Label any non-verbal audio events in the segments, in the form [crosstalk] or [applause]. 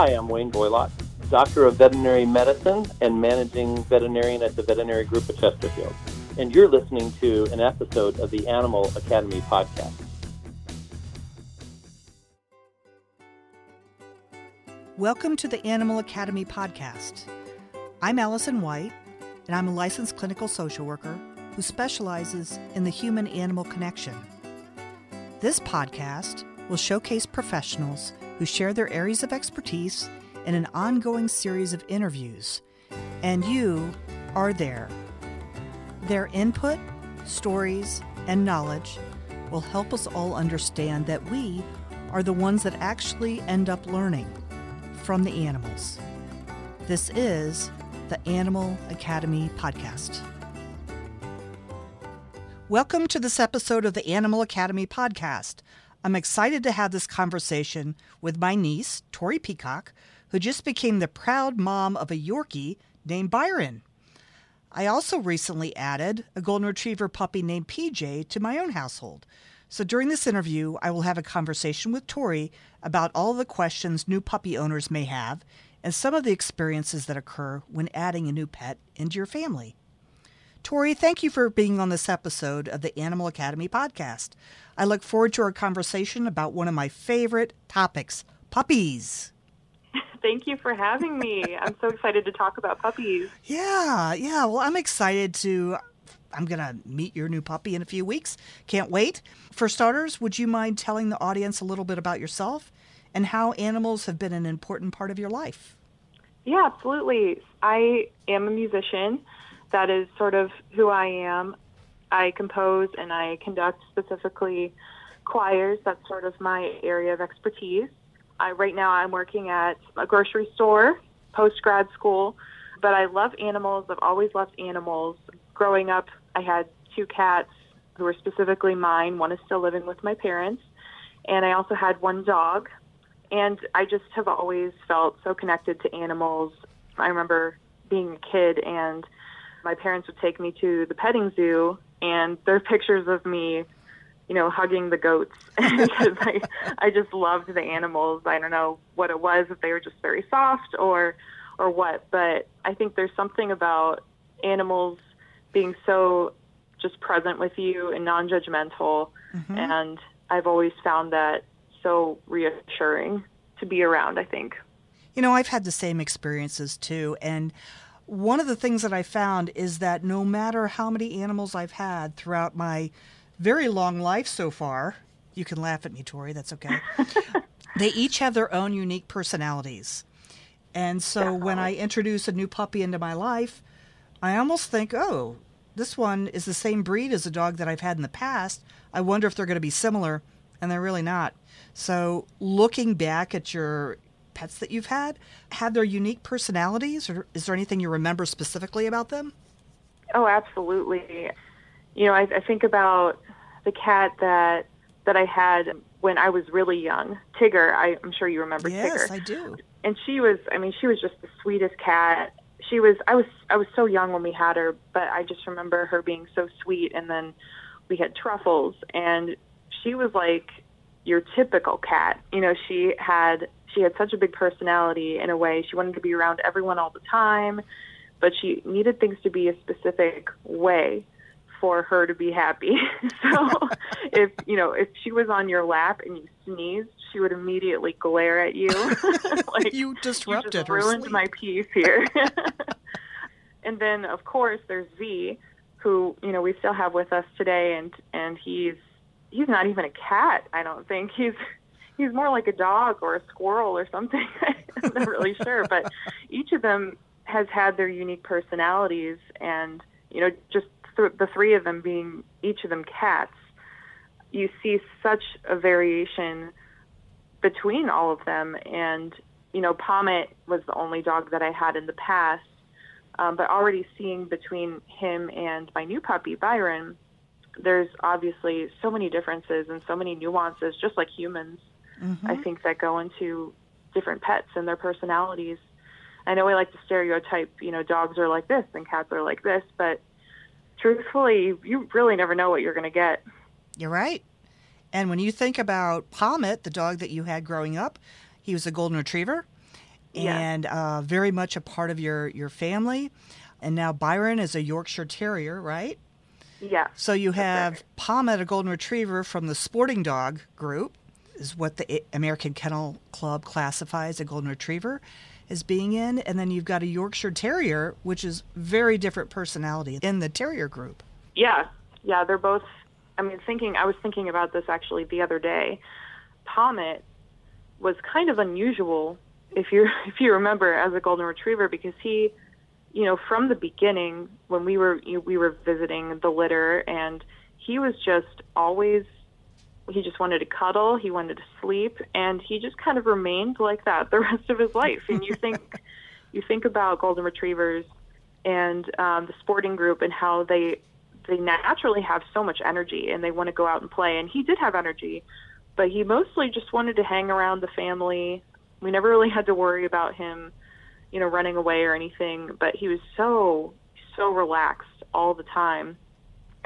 Hi, I'm Wayne Boylott, Doctor of Veterinary Medicine and Managing Veterinarian at the Veterinary Group of Chesterfield. And you're listening to an episode of the Animal Academy podcast. Welcome to the Animal Academy podcast. I'm Allison White, and I'm a licensed clinical social worker who specializes in the human animal connection. This podcast will showcase professionals who share their areas of expertise in an ongoing series of interviews, and you are there. Their input, stories, and knowledge will help us all understand that we are the ones that actually end up learning from the animals. This is the Animal Academy Podcast. Welcome to this episode of the Animal Academy Podcast. I'm excited to have this conversation with my niece, Tori Peacock, who just became the proud mom of a Yorkie named Byron. I also recently added a Golden Retriever puppy named PJ to my own household. So during this interview, I will have a conversation with Tori about all the questions new puppy owners may have and some of the experiences that occur when adding a new pet into your family. Tori, thank you for being on this episode of the Animal Academy podcast. I look forward to our conversation about one of my favorite topics puppies. [laughs] Thank you for having me. I'm so excited to talk about puppies. Yeah, yeah. Well, I'm excited to. I'm going to meet your new puppy in a few weeks. Can't wait. For starters, would you mind telling the audience a little bit about yourself and how animals have been an important part of your life? Yeah, absolutely. I am a musician. That is sort of who I am. I compose and I conduct specifically choirs. That's sort of my area of expertise. I, right now, I'm working at a grocery store, post grad school, but I love animals. I've always loved animals. Growing up, I had two cats who were specifically mine. One is still living with my parents, and I also had one dog. And I just have always felt so connected to animals. I remember being a kid, and my parents would take me to the petting zoo, and there are pictures of me you know, hugging the goats [laughs] because I, I just loved the animals. I don't know what it was, if they were just very soft or, or what, but I think there's something about animals being so just present with you and non-judgmental. Mm-hmm. And I've always found that so reassuring to be around, I think. You know, I've had the same experiences too. And one of the things that I found is that no matter how many animals I've had throughout my very long life so far. You can laugh at me, Tori. That's okay. [laughs] they each have their own unique personalities. And so when I introduce a new puppy into my life, I almost think, oh, this one is the same breed as a dog that I've had in the past. I wonder if they're going to be similar. And they're really not. So looking back at your pets that you've had, had their unique personalities, or is there anything you remember specifically about them? Oh, absolutely. You know, I, I think about the cat that that I had when I was really young, Tigger. I, I'm sure you remember yes, Tigger. Yes, I do. And she was, I mean, she was just the sweetest cat. She was, I was, I was so young when we had her, but I just remember her being so sweet. And then we had truffles, and she was like your typical cat. You know, she had she had such a big personality in a way. She wanted to be around everyone all the time, but she needed things to be a specific way for her to be happy. [laughs] so [laughs] if you know if she was on your lap and you sneezed, she would immediately glare at you. [laughs] like you disrupted you just her ruined sleep. my peace here. and then of course there's Z, who you know we still have with us today, and and he's he's not even a cat. I don't think he's he's more like a dog or a squirrel or something. [laughs] I'm not really sure, but each of them has had their unique personalities and you know just th- the three of them being each of them cats, you see such a variation between all of them. And, you know, Pommet was the only dog that I had in the past. Um, but already seeing between him and my new puppy, Byron, there's obviously so many differences and so many nuances, just like humans, mm-hmm. I think, that go into different pets and their personalities. I know we like to stereotype, you know, dogs are like this and cats are like this, but truthfully, you really never know what you're going to get. You're right. And when you think about Pommet, the dog that you had growing up, he was a golden retriever. Yeah. and uh, very much a part of your, your family. And now Byron is a Yorkshire Terrier, right? Yeah. So you have. Pommet, a golden retriever from the sporting dog group, is what the American Kennel Club classifies a golden retriever as being in, and then you've got a Yorkshire Terrier, which is very different personality in the Terrier group. Yeah. Yeah, they're both I mean thinking I was thinking about this actually the other day. Pommet was kind of unusual if you [laughs] if you remember as a golden retriever because he you know from the beginning when we were you know, we were visiting the litter and he was just always he just wanted to cuddle he wanted to sleep and he just kind of remained like that the [laughs] rest of his life. And you think [laughs] you think about golden retrievers and um, the sporting group and how they they naturally have so much energy and they want to go out and play. And he did have energy but he mostly just wanted to hang around the family. We never really had to worry about him you know running away or anything but he was so so relaxed all the time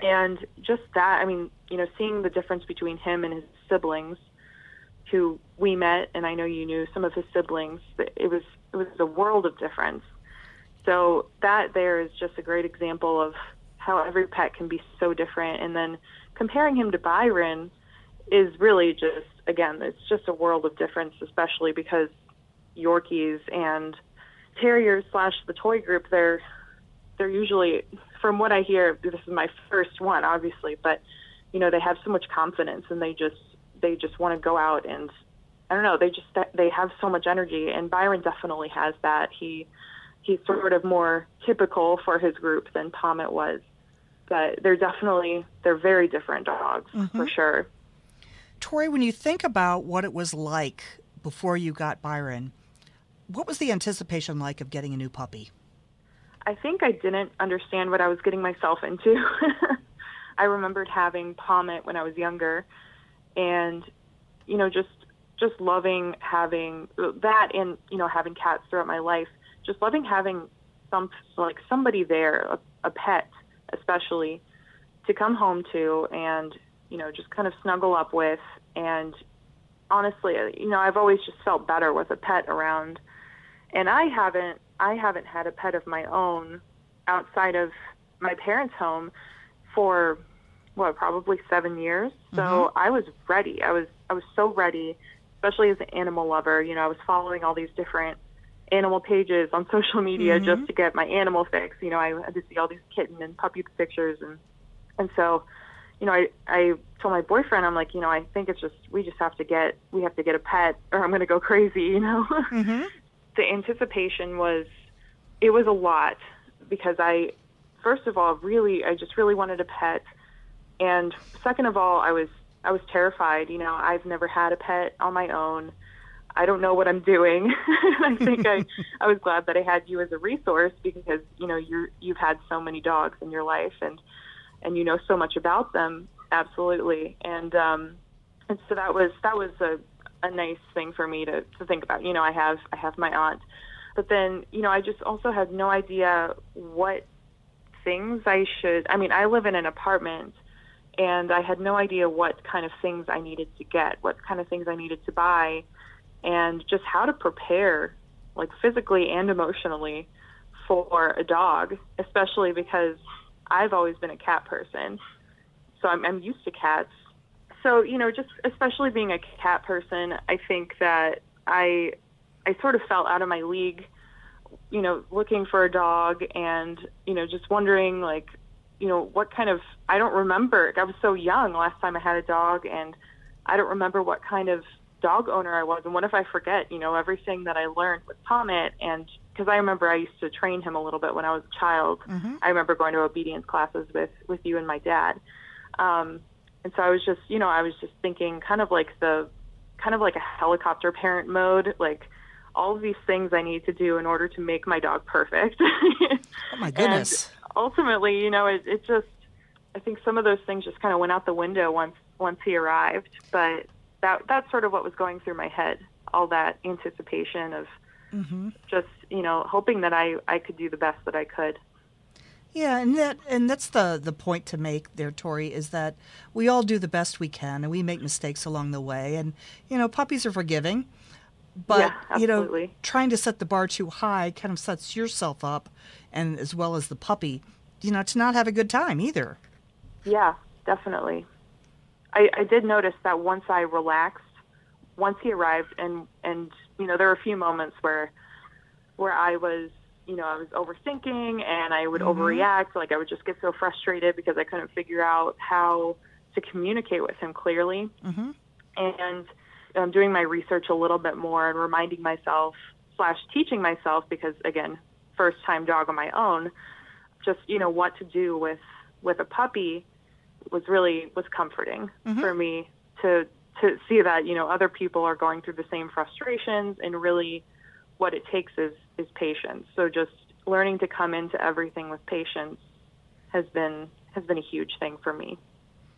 and just that i mean you know seeing the difference between him and his siblings who we met and i know you knew some of his siblings it was it was a world of difference. So that there is just a great example of how every pet can be so different. And then comparing him to byron is really just again it's just a world of difference especially because yorkies and terriers slash the toy group they're they're usually from what i hear this is my first one obviously but you know they have so much confidence and they just they just want to go out and i don't know they just they have so much energy and byron definitely has that. He he's sort of more typical for his group than pommet was but they're definitely they're very different dogs for mm-hmm. sure. Tori, when you think about what it was like before you got Byron, what was the anticipation like of getting a new puppy? I think I didn't understand what I was getting myself into. [laughs] I remembered having Pommet when I was younger, and you know, just just loving having that, and you know, having cats throughout my life. Just loving having some like somebody there, a, a pet, especially, to come home to, and you know, just kind of snuggle up with. And honestly, you know, I've always just felt better with a pet around. And I haven't, I haven't had a pet of my own outside of my parents' home for what, probably seven years. So I was ready. I was, I was so ready, especially as an animal lover. You know, I was following all these different animal pages on [laughs] social media just to get my animal fix. You know, I had to see all these kitten and puppy pictures and and so, you know, I I told my boyfriend, I'm like, you know, I think it's just we just have to get we have to get a pet or I'm going to go [laughs] crazy, you know. Mm-hmm. The anticipation was it was a lot because I first of all really I just really wanted a pet and second of all I was I was terrified, you know, I've never had a pet on my own. I don't know what I'm doing. [laughs] I think I, I was glad that I had you as a resource because you know you're you've had so many dogs in your life and and you know so much about them absolutely and um and so that was that was a a nice thing for me to to think about. You know I have I have my aunt. But then you know I just also had no idea what things I should I mean I live in an apartment and I had no idea what kind of things I needed to get what kind of things I needed to buy and just how to prepare like physically and emotionally for a dog especially because I've always been a cat person. So I'm, I'm used to cats so you know just especially being a cat person I think that I I sort of felt out of my league you know looking for a dog and you know just wondering like you know what kind of I don't remember I was so young last time I had a dog and I don't remember what kind of dog owner I was and what if I forget, you know, everything that I learned with Pommet and because I remember I used to train him a little bit when I was a child. Mm-hmm. I remember going to obedience classes with with you and my dad. Um and so I was just, you know, I was just thinking kind of like the kind of like a helicopter parent mode, like all of these things I need to do in order to make my dog perfect. [laughs] Oh my goodness. And ultimately, you know, it, it just, I think some of those things just kind of went out the window once once he arrived. But that that's sort of what was going through my head, all that anticipation of Mm-hmm. just, you know, hoping that I I could do the best that I could. Yeah, and that and that's the the point to make there, Tori, is that we all do the best we can, and we make mistakes along the way, and you know, puppies are forgiving. But Yeah, you know, trying to set the bar too high kind of sets yourself up, and as well as the puppy, you know, to not have a good time either. Yeah, definitely. I, I did notice that once I relaxed, once he arrived, and and you know there were a few moments where where I was you know I was overthinking and I would overreact. Like I would just get so frustrated because I couldn't figure out how to communicate with him clearly. Mm-hmm. And I'm um, doing my research a little bit more and reminding myself slash teaching myself because again first time dog on my own just you know what to do with with a puppy was really was comforting for me to to see that you know other people are going through the same frustrations and really what it takes is is patience so just learning to come into everything with patience has been has been a huge thing for me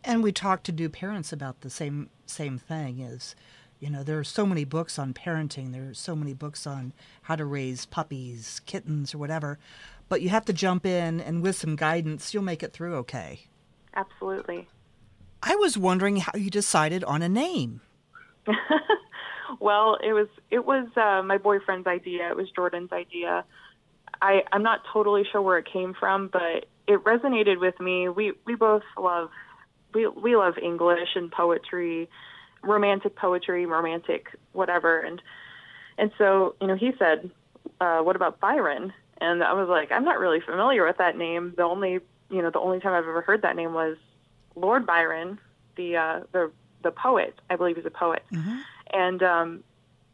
And we talk to new parents about the same same thing is, you know, there are so many books on parenting. There are so many books on how to raise puppies, kittens, or whatever. But you have to jump in and with some guidance, you'll make it through okay. absolutely I was wondering how you decided on a name. [laughs] well, it was it was uh, my boyfriend's idea. It was Jordan's idea. I I'm not totally sure where it came from, but it resonated with me. We we both love we we love English and poetry, romantic poetry, romantic whatever, and and so you know he said, uh, "What about Byron?" And I was like, "I'm not really familiar with that name. The only you know the only time I've ever heard that name was Lord Byron, the uh, the the poet. I believe he's a poet." And um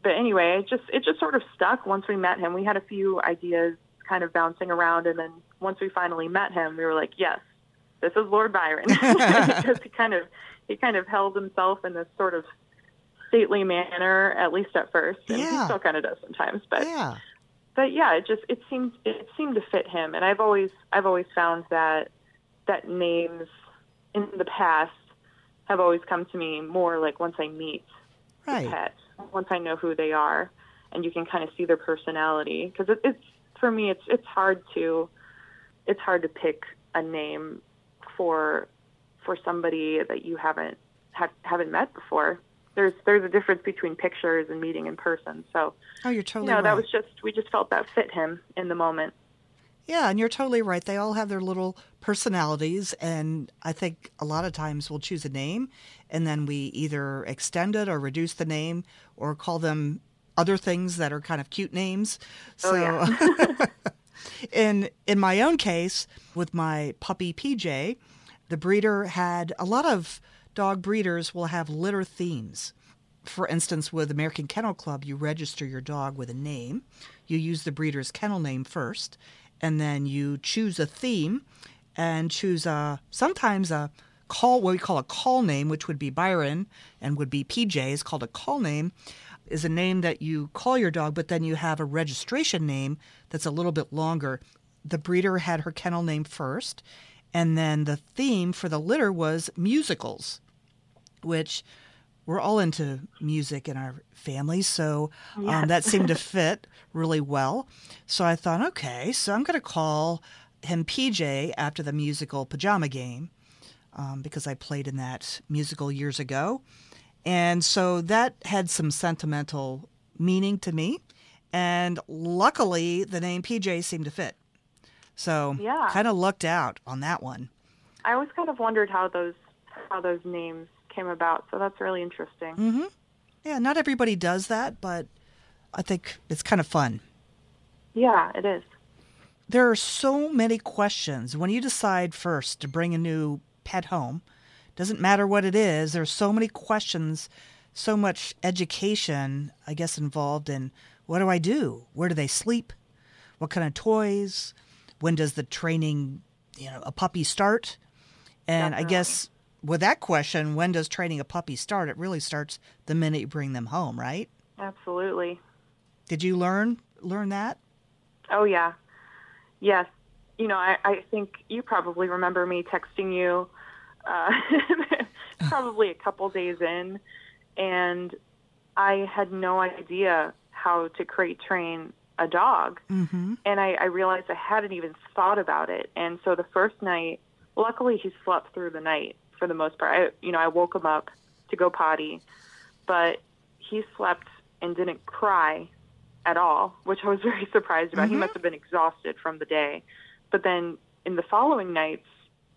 but anyway it just it just sort of stuck once we met him. We had a few ideas kind of bouncing around. And then once we finally met him we were like yes this is lord byron. [laughs] [laughs] Because he kind of he kind of held himself in this sort of stately manner at least at first. And Yeah. he still kind of does sometimes but Yeah. but yeah, it just it seemed it seemed to fit him, and I've always I've always found that that names in the past have always come to me more like once I meet Right. pet, once I know who they are, and you can kind of see their personality. Because it, it's for me, it's it's hard to it's hard to pick a name for for somebody that you haven't ha- haven't met before. There's there's a difference between pictures and meeting in person. So Oh, you're you totally know, right. that was just we just felt that fit him in the moment. Yeah, and you're totally right. They all have their little personalities, and I think a lot of times we'll choose a name, and then we either extend it or reduce the name, or call them other things that are kind of cute names. Oh, so, Oh, yeah. [laughs] in in my own case, with my puppy PJ, the breeder had a lot of dog breeders will have litter themes. For instance, with American Kennel Club, you register your dog with a name. You use the breeder's kennel name first, and then you choose a theme and choose a sometimes a call what we call a call name, which would be Byron and would be PJ is called a call name, is a name that you call your dog, but then you have a registration name that's a little bit longer. The breeder had her kennel name first, and then the theme for the litter was musicals, which we're all into music in our family, so um, that seemed to [laughs] fit really well. So I thought, okay, so I'm going to call him PJ after the musical Pajama Game um, because I played in that musical years ago. And so that had some sentimental meaning to me. And luckily, the name PJ seemed to fit. So Yeah. kind of lucked out on that one. I always kind of wondered how those how those names came about. So that's really interesting. Mm-hmm. Yeah, not everybody does that, but I think it's kind of fun. Yeah, it is. There are so many questions when you decide first to bring a new pet home. Doesn't matter what it is, there's so many questions, so much education, I guess, involved in what do I do? Where do they sleep? What kind of toys? When does the training, you know, a puppy start? And I guess with that question, when does training a puppy start? It really starts the minute you bring them home, right? Absolutely. Did you learn learn that? Oh yeah. Yes. You know, I, I think you probably remember me texting you uh, [laughs] probably a couple days in, and I had no idea how to crate train a dog. Mm-hmm. and I, I realized I hadn't even thought about it. And so the first night, luckily he slept through the night for the most part. I, you know, I woke him up to go potty, but he slept and didn't cry at all, which I was [laughs] very surprised about. He mm-hmm. must have been exhausted from the day. But then in the following nights,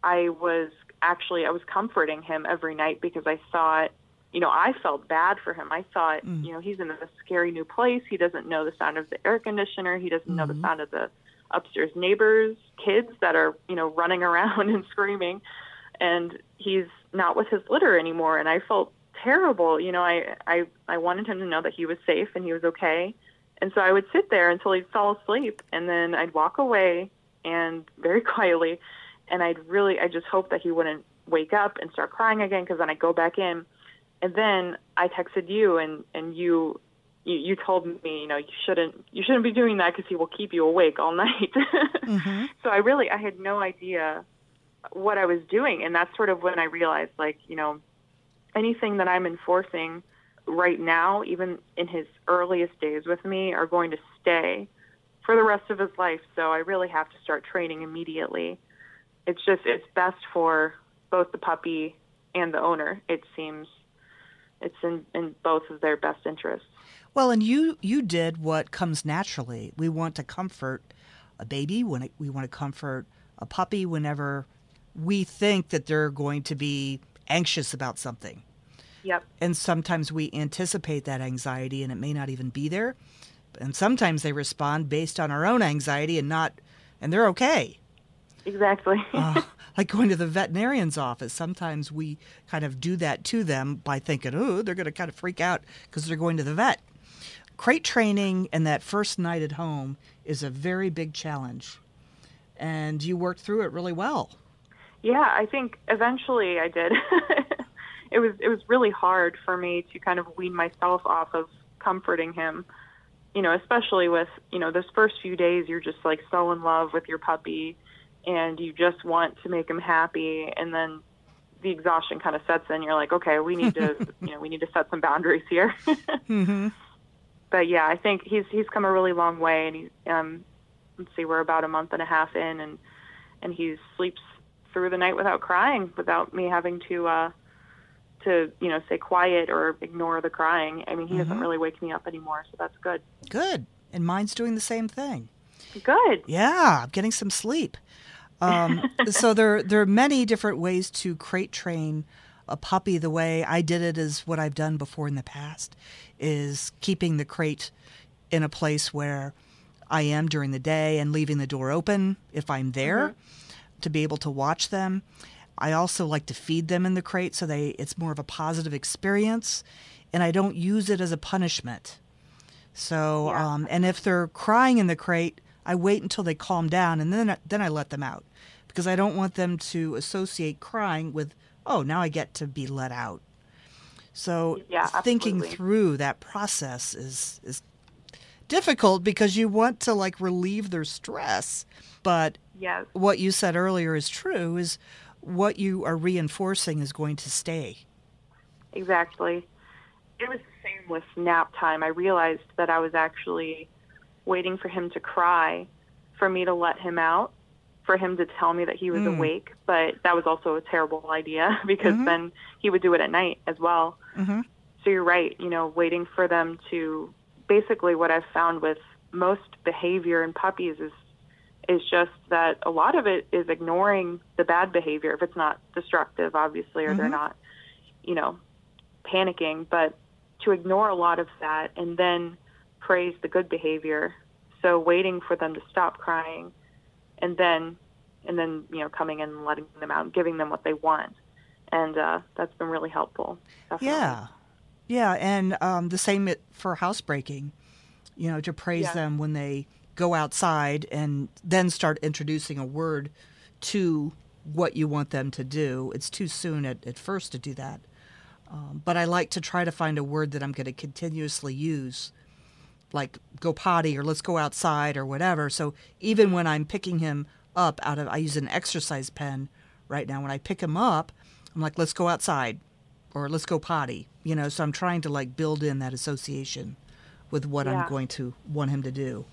I was actually I was comforting him every night because I thought, you know, I felt bad for him. I thought, mm. you know, he's in a scary new place. He doesn't know the sound of the air conditioner. He doesn't know the mm-hmm. sound of the upstairs neighbors' kids that are, you know, running [laughs] around and screaming. And he's not with his litter anymore. And I felt terrible. You know, I I I wanted him to know that he was safe and he was okay. And so I would sit there until he'd fall asleep, and then I'd walk away and very [laughs] quietly, and I'd really, I just hoped that he wouldn't wake up and start crying again, because then I'd go back in, and then I texted you, and and you, you, you told me, you know, you shouldn't, you shouldn't be doing that because he will keep you awake all [laughs] night. Mm-hmm. So I really, I had no idea what I was doing, and that's sort of when I realized, like, you know, anything that I'm enforcing right now, even in his earliest days with me, are going to stay for the rest of his life. So I really have to start training immediately. It's just it's best for both the puppy and the owner. It seems it's in in both of their best interests. Well, and you you did what comes naturally. We want to comfort a baby when it, we want to comfort a puppy whenever we think that they're going to be anxious about something. Yep. And sometimes we anticipate that anxiety and it may not even be there. And sometimes they respond based on our own anxiety and not and they're okay. Exactly. [laughs] Uh, like going to the veterinarian's office. Sometimes we kind of do that to them by thinking, oh, they're going to kind of freak out because they're going to the vet. Crate training and that first night at home is a very big challenge. And you worked through it really well. Yeah, I think eventually I did. [laughs] it was it was really hard for me to kind of wean myself off of comforting him. You know, especially with, you know, those first few days you're just like so in love with your puppy and you just want to make him happy and then the exhaustion kind of sets in. You're like, okay, we need to, [laughs] you know, we need to set some boundaries here. [laughs] Mm-hmm. but yeah, I think he's he's come a really long way, and he's um, let's see, we're about a month and a half in, and and he sleeps through the night without crying, without me having to uh, to you know say quiet or ignore the crying. I mean, he doesn't really wake me up anymore, so that's good. Good. And mine's doing the same thing. Good. Yeah, I'm getting some sleep. Um, [laughs] so there, there are many different ways to crate train a puppy. The way I did it is what I've done before in the past, is keeping the crate in a place where I am during the day and leaving the door open if I'm there to be able to watch them. I also like to feed them in the crate so they it's more of a positive experience, and I don't use it as a punishment. So, Yeah. um, and if they're crying in the crate, I wait until they calm down and then then I let them out because I don't want them to associate crying with oh now I get to be let out. So Yeah, thinking through that process is is difficult because you want to like relieve their stress, but Yes. what you said earlier is true is what you are reinforcing is going to stay. Exactly. It was the same with nap time. I realized that I was actually waiting for him to cry for me to let him out, for him to tell me that he was Mm. awake. But that was also a terrible [laughs] idea [laughs] because Mhm. then he would do it at night as well. Mm-hmm. So you're right, you know, waiting for them to basically what I've found with most behavior in puppies is is just that a lot of it is ignoring the bad behavior if it's not destructive obviously or they're Mhm. not you know panicking but to ignore a lot of that and then praise the good behavior so waiting for them to stop crying and then and then you know coming in and letting them out and giving them what they want and uh, that's been really helpful definitely. Yeah. Yeah, and um, the same it- for housebreaking, you know, to praise Yeah. them when they go outside and then start introducing a word to what you want them to do. It's too soon at, at first to do that. Um, but I like to try to find a word that I'm going to continuously use, like go potty or let's go outside or whatever. So even when I'm picking him up out of, I use an exercise pen right now. When I pick him up, I'm like, let's go outside or let's go potty. You know, so I'm trying to like build in that association with what Yeah. I'm going to want him to do.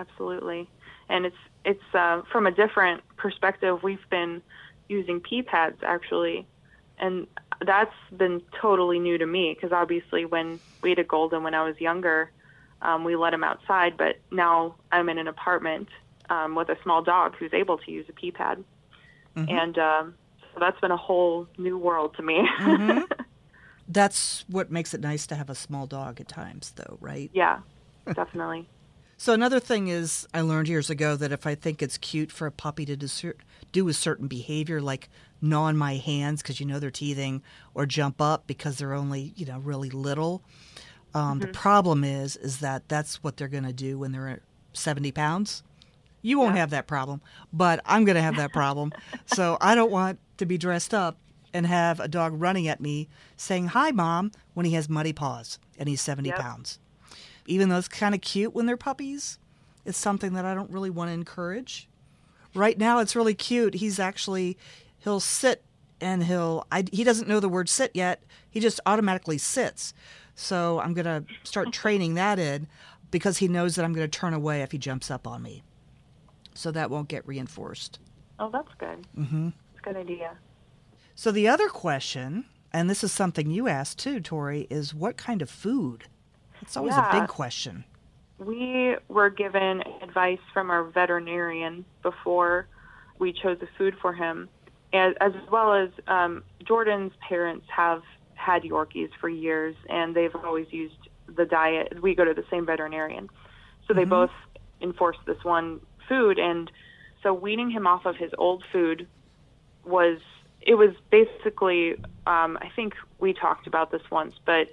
Absolutely. And it's it's uh, from a different perspective. We've been using pee pads actually, and that's been totally new to me because obviously when we had a golden when I was younger, um, we let him outside, but now I'm in an apartment um, with a small dog who's able to use a pee pad, Mm-hmm. and um, so that's been a whole new world to me. Mm-hmm. [laughs] That's what makes it nice to have a small dog at times, though, right? yeah, definitely. So another thing is, I learned years ago that if I think it's cute for a puppy to do, do a certain behavior, like gnaw on my hands because you know they're teething, or jump up because they're only you know really little. Um, The problem is, is that that's what they're going to do when they're seventy pounds. You won't Yeah. have that problem, but I'm going to have that problem. [laughs] so I don't want to be dressed up and have a dog running at me saying "Hi, mom" when he has muddy paws and he's seventy Yep. pounds even though it's kind of cute when they're puppies, it's something that I don't really want to encourage. Right now, it's really cute. He's actually, he'll sit and he'll, I, he doesn't know the word sit yet. He just automatically sits. So I'm going to start [laughs] training that in because he knows that I'm going to turn away if he jumps up on me. So that won't get reinforced. Oh, that's good. Mm-hmm. That's a good idea. So the other question, and this is something you asked too, Tori, is what kind of food? It's always a big question. We were given advice from our veterinarian before we chose the food for him, as, as well as um, Jordan's parents have had Yorkies for years, and they've always used the diet. We go to the same veterinarian, so they both enforce this one food, and so weaning him off of his old food was it was basically um, I think we talked about this once, but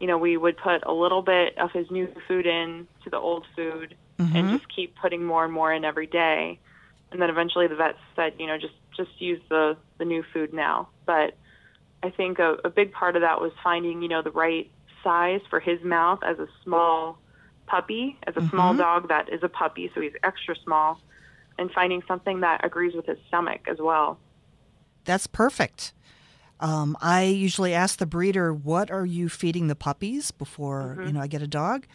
you know we would put a little bit of his new food in to the old food and mm-hmm. just keep putting more and more in every day, and then eventually the vet said you know just just use the the new food now, but I think a, a big part of that was finding you know the right size for his mouth as a small puppy, as a small mm-hmm. dog that is a puppy, so he's extra small, and finding something that agrees with his stomach as well. That's perfect. Um, I usually ask the breeder, "What are you feeding the puppies before you know I get a dog?"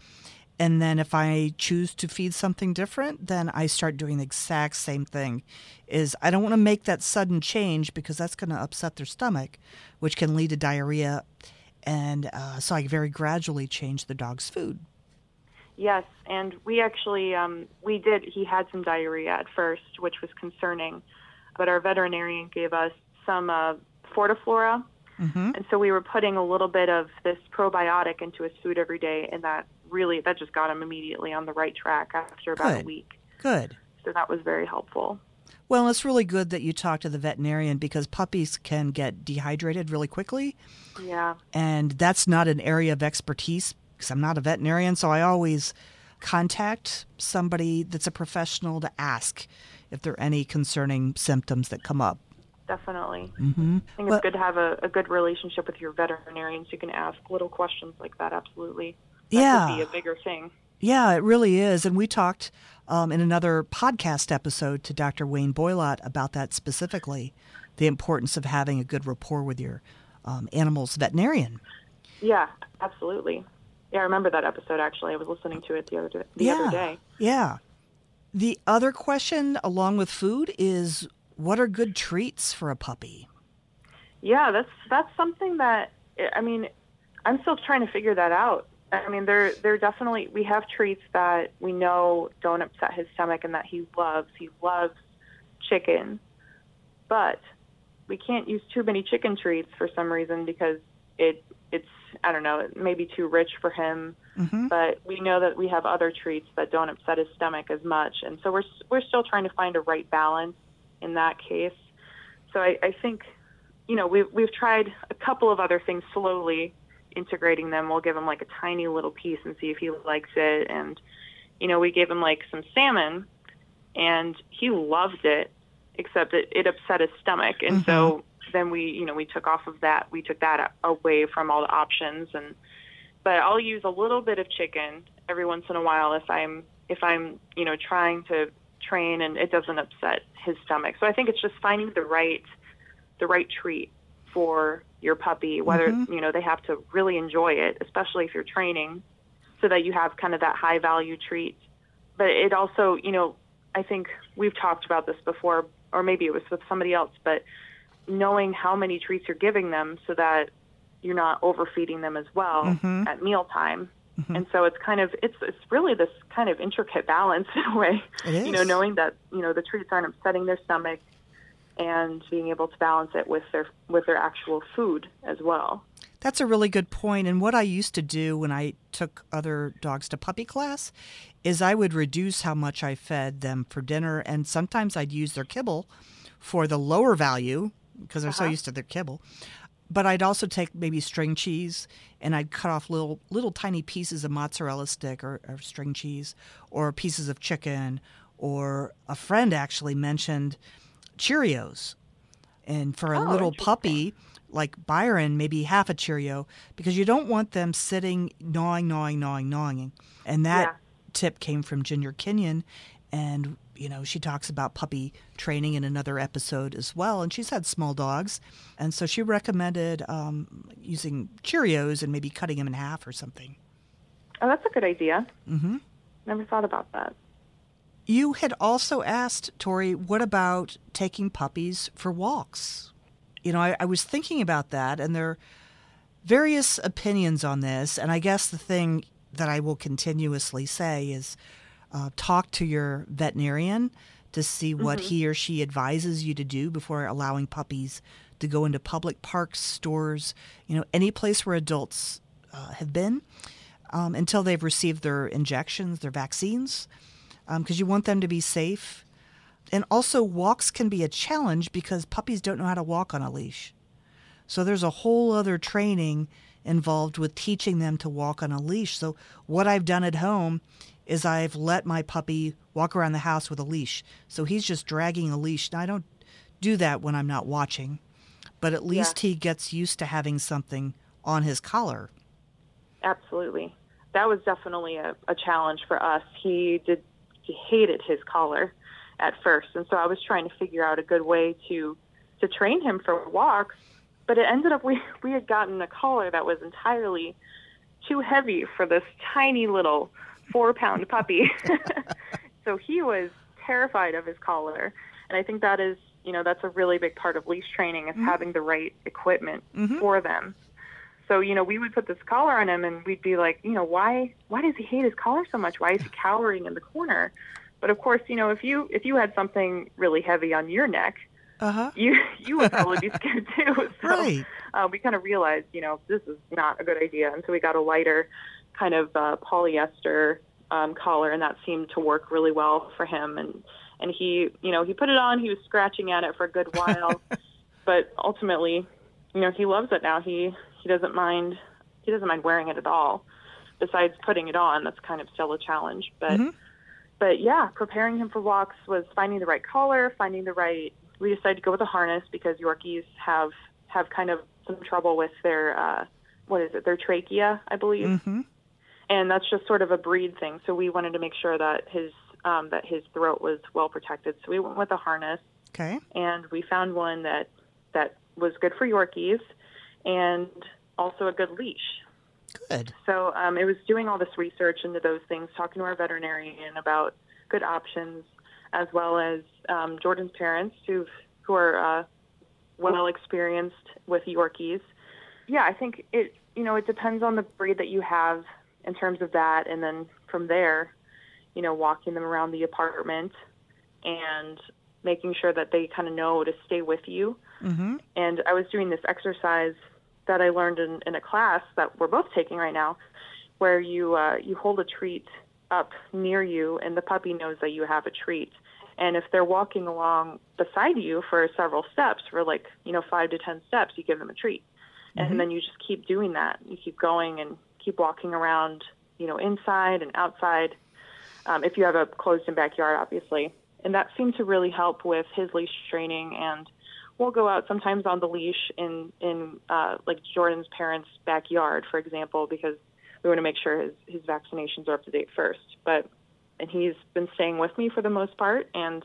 And then if I choose to feed something different, then I start doing the exact same thing. Is I don't want to make that sudden change because that's going to upset their stomach, which can lead to diarrhea. And uh, so I very gradually change the dog's food. Yes, and we actually um, we did. He had some diarrhea at first, which was concerning, but our veterinarian gave us some uh, Fortiflora, mm-hmm. and so we were putting a little bit of this probiotic into his food every day, and that really that just got him immediately on the right track after about Good. a week. Good. So that was very helpful. Well, it's really good that you talk to the veterinarian because puppies can get dehydrated really quickly. Yeah. and that's not an area of expertise because I'm not a veterinarian. So I always contact somebody that's a professional to ask if there are any concerning symptoms that come up. Definitely. Mm-hmm. I think Well- it's good to have a, a good relationship with your veterinarian so you can ask little questions like that. Absolutely. That Yeah. could be a bigger thing. Yeah, it really is. And we talked um, in another podcast episode to Dr. Wayne Boylott about that specifically the importance of having a good rapport with your um, animal's veterinarian. Yeah, absolutely. Yeah, I remember that episode actually. I was listening to it the other day, the yeah. other day. Yeah. The other question, along with food, is what are good treats for a puppy? Yeah, that's that's something that I mean, I'm still trying to figure that out. I mean, there there definitely we have treats that we know don't upset his stomach and that he loves. He loves chicken, but we can't use too many chicken treats for some reason because it it's I don't know it may be too rich for him. Mm-hmm. But we know that we have other treats that don't upset his stomach as much, and so we're we're still trying to find a right balance in that case. So I, I think you know, we've we've tried a couple of other things slowly integrating them. We'll give him like a tiny little piece and see if he likes it. And you know, we gave him like some salmon, and he loved it, except it it upset his stomach. And so mm-hmm. then we you know we took off of that. We took that away from all the options. And but I'll use a little bit of chicken every once in a while if I'm if I'm you know trying to train and it doesn't upset his stomach. So I think it's just finding the right the right treat for your puppy, whether you know they have to really enjoy it, especially if you're training, so that you have kind of that high value treat. But it also, you know, I think we've talked about this before, or maybe it was with somebody else, but knowing how many treats you're giving them so that you're not overfeeding them as well Mhm. at mealtime. Mhm. And so it's kind of it's it's really this kind of intricate balance [laughs] in a way. You know, knowing that you know the treats aren't upsetting their stomach, and being able to balance it with their with their actual food as well. That's a really good point. And what I used to do when I took other dogs to puppy class is I would reduce how much I fed them for dinner. And sometimes I'd use their kibble for the lower value because they're so Uh-huh. used to their kibble. But I'd also take maybe string cheese and I'd cut off little little tiny pieces of mozzarella stick or, or string cheese or pieces of chicken. Or a friend actually mentioned Cheerios. And for a Oh, little puppy like Byron, maybe half a Cheerio, because you don't want them sitting gnawing, gnawing, gnawing, gnawing. And that Yeah. tip came from Ginger Kenyon. And, you know, she talks about puppy training in another episode as well. And she's had small dogs. And so she recommended um, using Cheerios and maybe cutting them in half or something. Oh, that's a good idea. Mm-hmm. Never thought about that. You had also asked, Tori, what about taking puppies for walks? You know, I, I was thinking about that, and there are various opinions on this. And I guess the thing that I will continuously say is uh, talk to your veterinarian to see what he or she advises you to do before allowing puppies to go into public parks, stores, you know, any place where adults uh, have been um, until they've received their injections, their vaccines, because you want them to be safe. And also, walks can be a challenge because puppies don't know how to walk on a leash. So there's a whole other training involved with teaching them to walk on a leash. So what I've done at home is I've let my puppy walk around the house with a leash. So he's just dragging a leash. Now I don't do that when I'm not watching, but at least he gets used to having something on his collar. Absolutely. That was definitely a, a challenge for us. He did he hated his collar at first, and so I was trying to figure out a good way to to train him for walks. But it ended up we we had gotten a collar that was entirely too heavy for this tiny little four pound puppy. [laughs] so he was terrified of his collar, and I think that is you know that's a really big part of leash training is having the right equipment Mhm. for them. So, you know, we would put this collar on him and we'd be like, you know, why why does he hate his collar so much? Why is he cowering in the corner? But of course, you know, if you if you had something really heavy on your neck, Uh huh. [laughs] you you would probably be scared too. [laughs] So Right. uh, we kind of realized, you know, this is not a good idea, and so we got a lighter kind of uh, polyester um, collar, and that seemed to work really well for him. And and he, you know, he put it on. He was scratching at it for a good [laughs] while, but ultimately, you know, he loves it now. He he doesn't mind he doesn't mind wearing it at all. Besides putting it on, that's kind of still a challenge. But Mhm. but yeah, preparing him for walks was finding the right collar, finding the right. We decided to go with a harness because Yorkies have have kind of some trouble with their uh, what is it? Their trachea, I believe, Mm-hmm. and that's just sort of a breed thing. So we wanted to make sure that his um, that his throat was well protected. So we went with a harness Okay. and we found one that that was good for Yorkies and also a good leash. Good. So um, it was doing all this research into those things, talking to our veterinarian about good options, as well as um, Jordan's parents who who are uh, well experienced with Yorkies. Yeah, I think it you know it depends on the breed that you have in terms of that, and then from there, you know, walking them around the apartment and making sure that they kind of know to stay with you Mm-hmm. and I was doing this exercise that I learned in, in a class that we're both taking right now, where you uh, you hold a treat up near you, and the puppy knows that you have a treat. And if they're walking along beside you for several steps, for like you know five to ten steps, you give them a treat, and then you just keep doing that. You keep going and keep walking around, you know, inside and outside. Um, if you have a closed-in backyard, obviously, and that seemed to really help with his leash training and we'll go out sometimes on the leash in in uh, like Jordan's parents' backyard, for example, because we want to make sure his his vaccinations are up to date first. But and he's been staying with me for the most part, and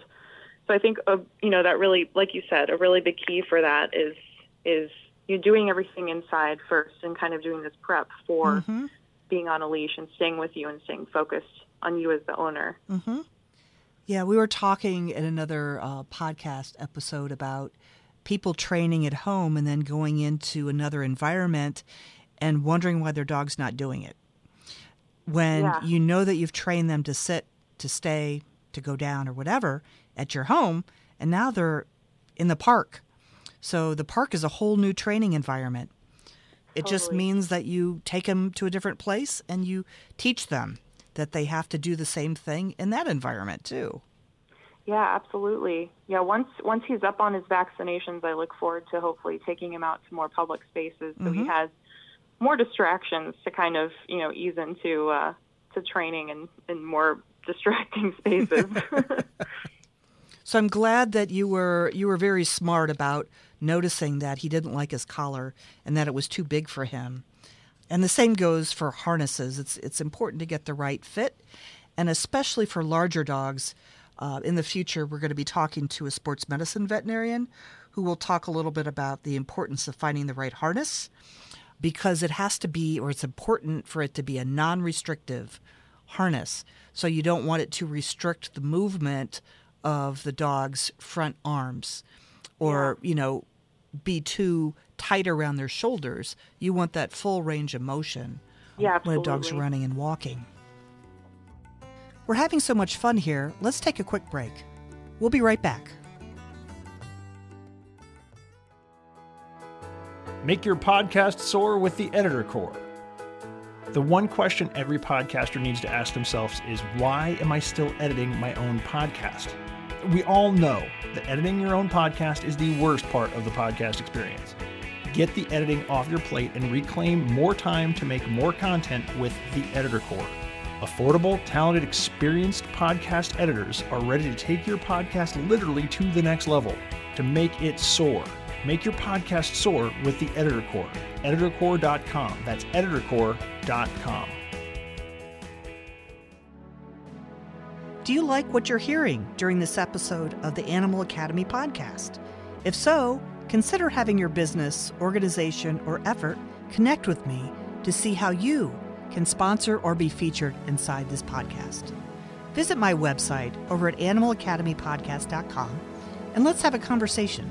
so I think uh, you know that really, like you said, a really big key for that is is you doing everything inside first and kind of doing this prep for Mm-hmm. being on a leash and staying with you and staying focused on you as the owner. Mm-hmm. Yeah, we were talking in another uh, podcast episode about people training at home and then going into another environment and wondering why their dog's not doing it. When Yeah. you know that you've trained them to sit, to stay, to go down, or whatever at your home, and now they're in the park. So the park is a whole new training environment. It just means that you take them to a different place and you teach them that they have to do the same thing in that environment too. Yeah, absolutely. Yeah, once once he's up on his vaccinations, I look forward to hopefully taking him out to more public spaces so he mm-hmm. has more distractions to kind of you know ease into uh, to training and in more [laughs] distracting spaces. [laughs] So I'm glad that you were you were very smart about noticing that he didn't like his collar and that it was too big for him. And the same goes for harnesses. It's it's important to get the right fit, and especially for larger dogs. Uh, in the future, we're going to be talking to a sports medicine veterinarian who will talk a little bit about the importance of finding the right harness because it has to be, or it's important for it to be a non restrictive harness. So you don't want it to restrict the movement of the dog's front arms or, you know, be too tight around their shoulders. You want that full range of motion yeah, when a dog's running and walking. We're having so much fun here. Let's take a quick break. We'll be right back. Make your podcast soar with the Editor Core. The one question every podcaster needs to ask themselves is why am I still editing my own podcast? We all know that editing your own podcast is the worst part of the podcast experience. Get the editing off your plate and reclaim more time to make more content with the Editor Core. Affordable, talented, experienced podcast editors are ready to take your podcast literally to the next level to make it soar. Make your podcast soar with the Editor Core. EditorCore.com. That's EditorCore.com. Do you like what you're hearing during this episode of the Animal Academy podcast? If so, consider having your business, organization, or effort connect with me to see how you can sponsor or be featured inside this podcast. Visit my website over at animalacademypodcast.com and let's have a conversation.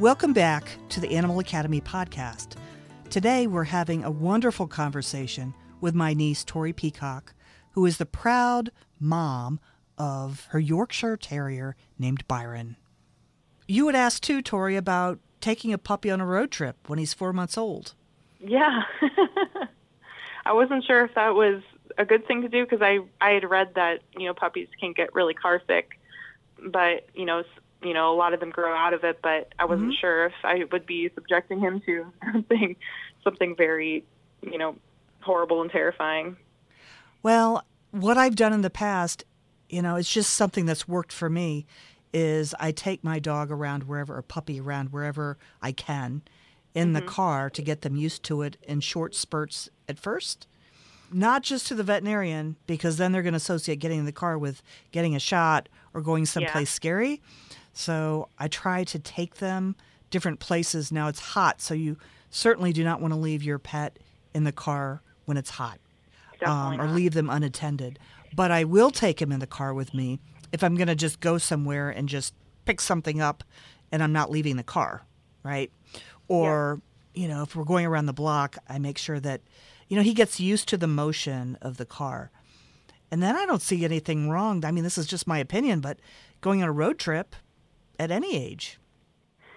Welcome back to the Animal Academy podcast. Today we're having a wonderful conversation with my niece, Tori Peacock, who is the proud mom of her Yorkshire Terrier named Byron. You had asked too, Tori, about taking a puppy on a road trip when he's four months old. Yeah. [laughs] I wasn't sure if that was a good thing to do because I I had read that you know puppies can get really car sick, but you know you know a lot of them grow out of it. But I wasn't mm-hmm. sure if I would be subjecting him to [laughs] something something very you know horrible and terrifying. Well, what I've done in the past, you know, it's just something that's worked for me is I take my dog around wherever or puppy around wherever I can in the mm-hmm. car to get them used to it in short spurts at first. Not just to the veterinarian because then they're going to associate getting in the car with getting a shot or going someplace scary. So I try to take them different places. Now it's hot, so you certainly do not want to leave your pet in the car when it's hot um, or leave them unattended. But I will take him in the car with me if I'm going to just go somewhere and just pick something up and I'm not leaving the car, right? Or, you know, if we're going around the block, I make sure that, you know, he gets used to the motion of the car. And then I don't see anything wrong. I mean, this is just my opinion, but going on a road trip at any age.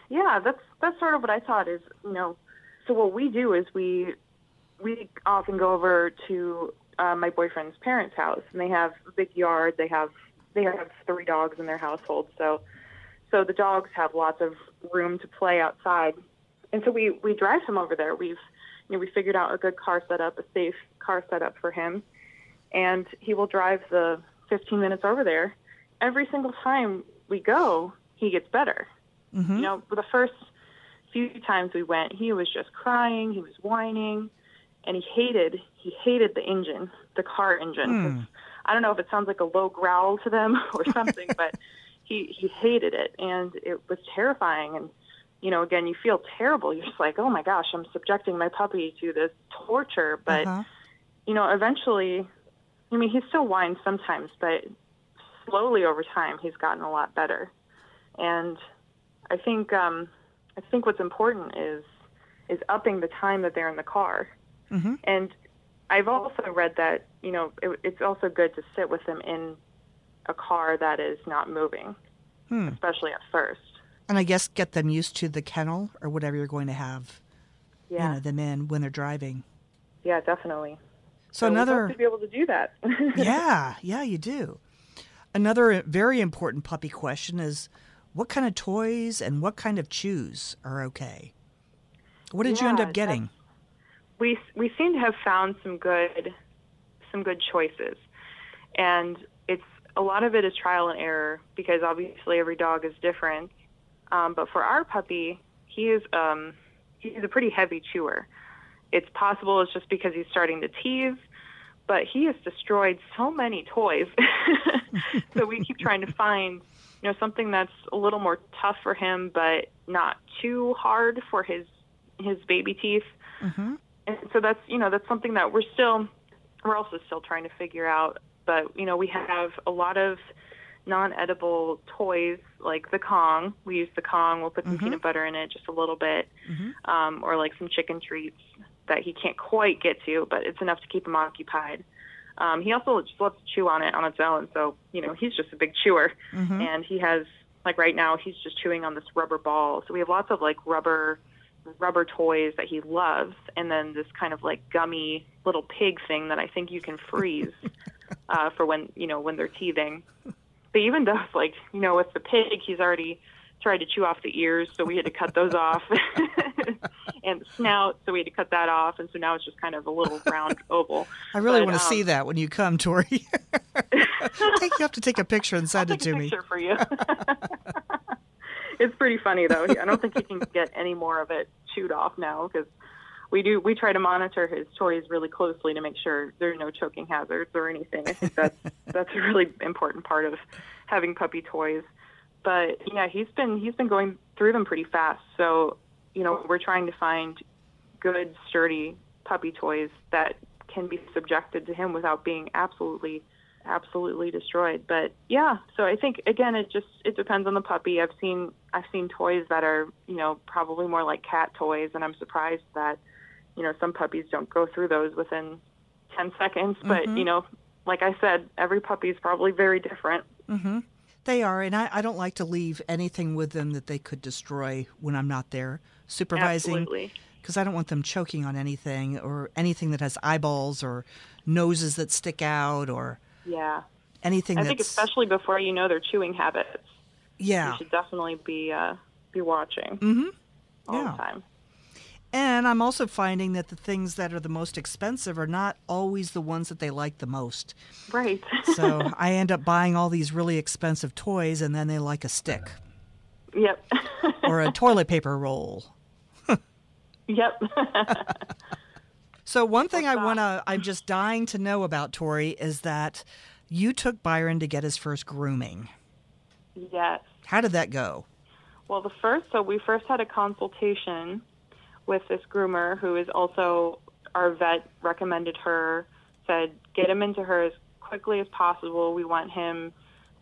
Yeah, that's that's sort of what I thought is, you know, so what we do is we we often go over to uh, my boyfriend's parents' house, and they have a big yard. They have they have three dogs in their household, so so the dogs have lots of room to play outside. And so we we drive him over there. We've you know we figured out a good car setup, a safe car setup for him, and he will drive the 15 minutes over there. Every single time we go, he gets better. Mm-hmm. You know, the first few times we went, he was just crying, he was whining, and he hated he hated the engine, the car engine. Hmm. I don't know if it sounds like a low growl to them [laughs] or something, [laughs] but he he hated it, and it was terrifying. And you know, again, you feel terrible. You're just like, oh my gosh, I'm subjecting my puppy to this torture. But Uh-huh. you know, eventually, I mean, he still whines sometimes, but slowly over time, he's gotten a lot better. And I think um, I think what's important is is upping the time that they're in the car. Mhm. And I've also read that you know it, it's also good to sit with them in a car that is not moving, Hmm. especially at first. And I guess get them used to the kennel or whatever you're going to have Yeah, you know, them in when they're driving. yeah, definitely. So, love another to be able to do that. [laughs] yeah, yeah, you do. Another very important puppy question is what kind of toys and what kind of chews are okay? What did you end up getting? we we seem to have found some good some good choices and it's a lot of it is trial and error because obviously every dog is different um, but for our puppy he is um, he's a pretty heavy chewer it's possible it's just because he's starting to tease but he has destroyed so many toys [laughs] so we keep trying to find you know something that's a little more tough for him but not too hard for his his baby teeth Mm-hmm. and so that's you know that's something that we're still we're also still trying to figure out but you know we have a lot of non-edible toys like the kong we use the kong we'll put some Mhm. peanut butter in it just a little bit Mhm. um, or like some chicken treats that he can't quite get to but it's enough to keep him occupied um, he also just loves to chew on it on its own. So you know he's just a big chewer. Mhm. and he has like right now he's just chewing on this rubber ball. So we have lots of like rubber rubber toys that he loves and then this kind of like gummy little pig thing that i think you can freeze [laughs] uh, for when you know when they're teething. But even those like you know with the pig he's already tried to chew off the ears so we had to cut those off [laughs] and the snout so we had to cut that off and so now it's just kind of a little round [laughs] oval I really But, want to see um, that when you come, Tori. [laughs] Take, you have to take a picture and send I'll it to a me. picture for you. it's pretty funny though. I don't think he can get any more of it chewed off now because we do. We try to monitor his toys really closely to make sure there are no choking hazards or anything. I think that's that's a really important part of having puppy toys. But yeah, he's been he's been going through them pretty fast. So you know we're trying to find good sturdy puppy toys that can be subjected to him without being absolutely absolutely destroyed but yeah so i think again it just it depends on the puppy i've seen i've seen toys that are you know probably more like cat toys and i'm surprised that you know some puppies don't go through those within 10 seconds but Mhm. you know like i said every puppy is probably very different Mm-hmm. They are, and I, I don't like to leave anything with them that they could destroy when I'm not there supervising. because I don't want them choking on anything or anything that has eyeballs or noses that stick out or yeah anything i think especially before you know their chewing habits yeah. you should definitely be uh be watching Mm-hmm. all yeah. the time And I'm also finding that the things that are the most expensive are not always the ones that they like the most. right So [laughs] I end up buying all these really expensive toys and then they like a stick yep [laughs] or a toilet paper roll. yep [laughs] So one thing I want to I'm just dying to know about Tori is that you took Byron to get his first grooming. yes How did that go? Well, the first, so we first had a consultation with this groomer who is also our vet recommended her, said get him into her as quickly as possible. We want him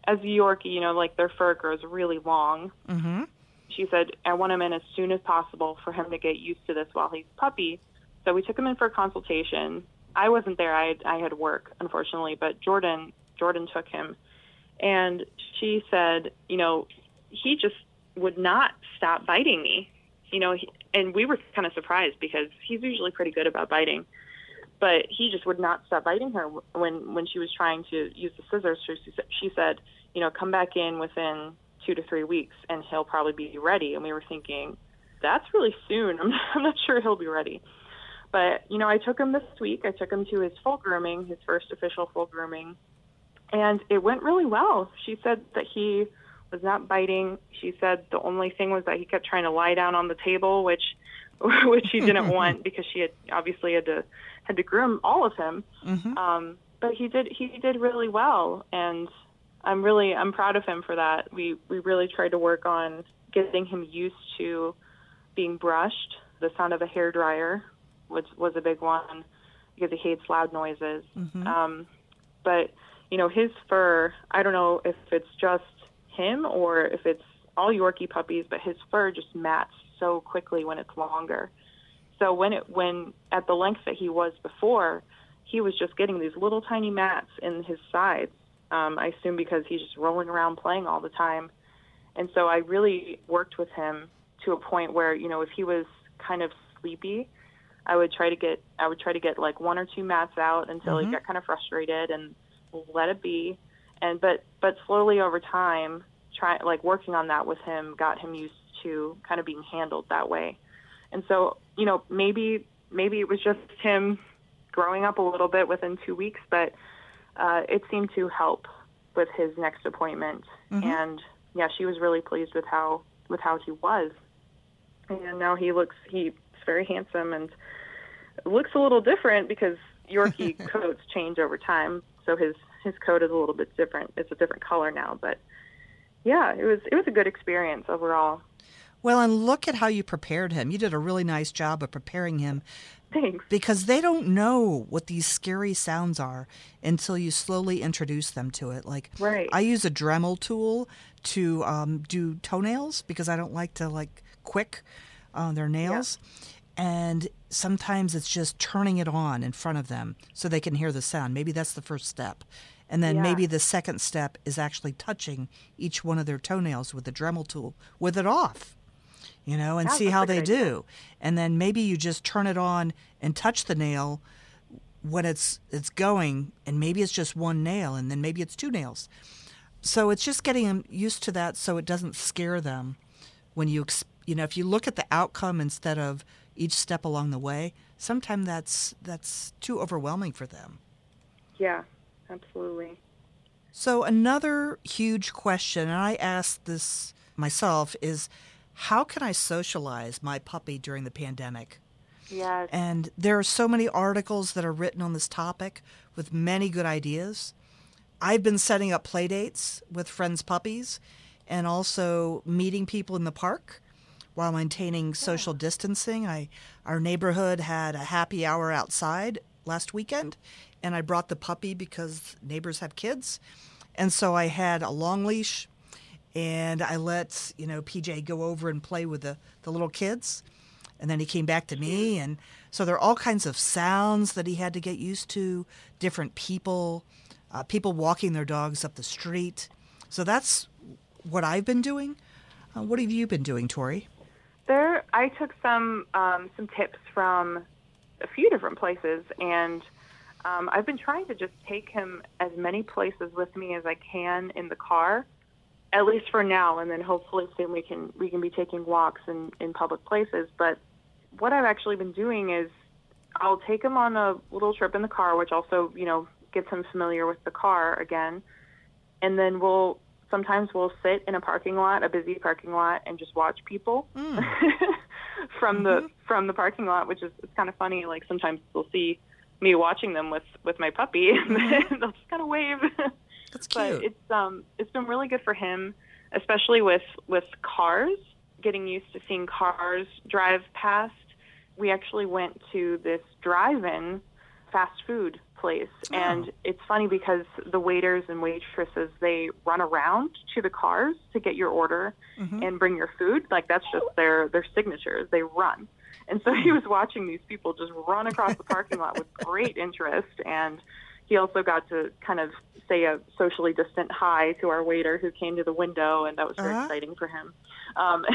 as a Yorkie, you know, like their fur grows really long. Mm-hmm. She said, I want him in as soon as possible for him to get used to this while he's puppy. So we took him in for a consultation. I wasn't there. I had, I had work, unfortunately, but Jordan Jordan took him, and she said, you know, he just would not stop biting me. You know, he, and we were kind of surprised because he's usually pretty good about biting, but he just would not stop biting her when when she was trying to use the scissors. She, she said, you know, come back in within two to three weeks, and he'll probably be ready. And we were thinking, that's really soon. [laughs] I'm, I'm not sure he'll be ready. But you know, I took him this week. I took him to his full grooming, his first official full grooming, and it went really well. She said that he was not biting. She said the only thing was that he kept trying to lie down on the table, which [laughs] which she didn't [laughs] want because she had obviously had to had to groom all of him. Mm-hmm. Um, but he did he did really well, and I'm really I'm proud of him for that. We we really tried to work on getting him used to being brushed. The sound of a hair dryer was was a big one because he hates loud noises. Mm-hmm. Um, but you know his fur. I don't know if it's just him or if it's all Yorkie puppies, but his fur just mats so quickly when it's longer. So when it when at the length that he was before, he was just getting these little tiny mats in his sides. Um, I assume because he's just rolling around playing all the time. And so I really worked with him to a point where you know if he was kind of sleepy, I would try to get I would try to get like one or two mats out until mm-hmm. he got kind of frustrated and let it be. And but but slowly over time, try like working on that with him got him used to kind of being handled that way. And so, you know, maybe maybe it was just him growing up a little bit within two weeks, but uh, it seemed to help with his next appointment. Mm-hmm. And yeah, she was really pleased with how with how he was. And now he looks he's very handsome and looks a little different because Yorkie [laughs] coats change over time, so his his coat is a little bit different. It's a different color now, but yeah, it was it was a good experience overall. Well, and look at how you prepared him. You did a really nice job of preparing him. Thanks. Because they don't know what these scary sounds are until you slowly introduce them to it. Like, right. I use a Dremel tool to um, do toenails because I don't like to like quick uh, their nails. Yeah. And sometimes it's just turning it on in front of them so they can hear the sound. Maybe that's the first step. And then yeah. maybe the second step is actually touching each one of their toenails with the Dremel tool with it off, you know, and see how they do. And then maybe you just turn it on and touch the nail when it's it's going, and maybe it's just one nail, and then maybe it's two nails. So it's just getting them used to that, so it doesn't scare them when you you know if you look at the outcome instead of each step along the way. Sometimes that's that's too overwhelming for them. Yeah, absolutely. So, another huge question, and I asked this myself, is how can I socialize my puppy during the pandemic? Yes. And there are so many articles that are written on this topic with many good ideas. I've been setting up play dates with friends' puppies and also meeting people in the park while maintaining social distancing. I our neighborhood had a happy hour outside last weekend and I brought the puppy because neighbors have kids. And so I had a long leash and I let, you know, PJ go over and play with the, the little kids. And then he came back to me. And so there are all kinds of sounds that he had to get used to, different people, uh, people walking their dogs up the street. So that's what I've been doing. Uh, what have you been doing, Tori? There, I took some um, some tips from a few different places, and um, I've been trying to just take him as many places with me as I can in the car, at least for now, and then hopefully soon we can we can be taking walks in in public places. But what I've actually been doing is I'll take him on a little trip in the car, which also you know gets him familiar with the car again, and then we'll sometimes we'll sit in a parking lot, a busy parking lot, and just watch people mm. [laughs] from mm-hmm. the from the parking lot, which is it's kind of funny. Like sometimes they'll see me watching them with with my puppy, mm-hmm. [laughs] they'll just kind of wave. That's cute. But it's um it's been really good for him, especially with with cars. Getting used to seeing cars drive past. We actually went to this drive-in fast food place, oh. and it's funny because the waiters and waitresses they run around to the cars to get your order mm-hmm. and bring your food. Like that's just their their signatures. They run. And so he was watching these people just run across the parking lot with great interest. And he also got to kind of say a socially distant hi to our waiter who came to the window, and that was very uh-huh. exciting for him. Um,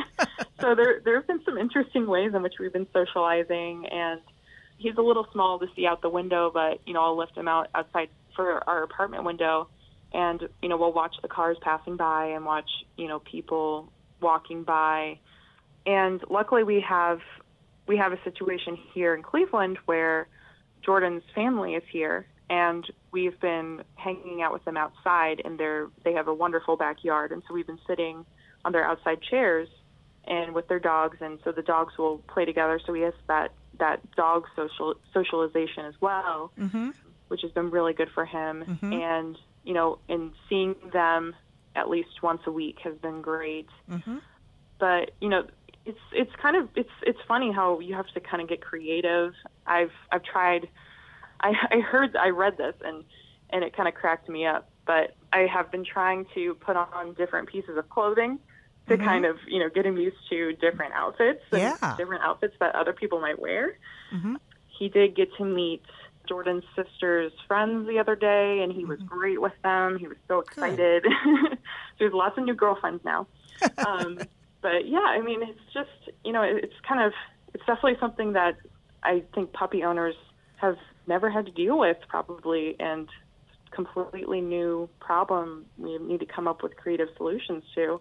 [laughs] so there, there have been some interesting ways in which we've been socializing, and he's a little small to see out the window, but you know I'll lift him out outside for our apartment window, and you know we'll watch the cars passing by and watch you know people walking by. And luckily we have we have a situation here in Cleveland where Jordan's family is here, and we've been hanging out with them outside, and they're they have a wonderful backyard, and so we've been sitting on their outside chairs and with their dogs, and so the dogs will play together. So we have that that dog social socialization as well, Mm-hmm. which has been really good for him. Mhm. And you know, and seeing them at least once a week has been great. Mm-hmm. But you know, it's it's kind of it's it's funny how you have to kind of get creative. I've I've tried. I [laughs] I heard I read this and and it kind of cracked me up. But I have been trying to put on different pieces of clothing to Mhm. kind of you know get him used to different outfits and Yeah. different outfits that other people might wear. Mm-hmm. He did get to meet Jordan's sister's friends the other day, and he was Mm-hmm. great with them. He was so excited. so [laughs] there's lots of new girlfriends now. [laughs] Um, but yeah, I mean, it's just you know, it- it's kind of it's definitely something that I think puppy owners have never had to deal with probably, and completely new problem we need to come up with creative solutions to.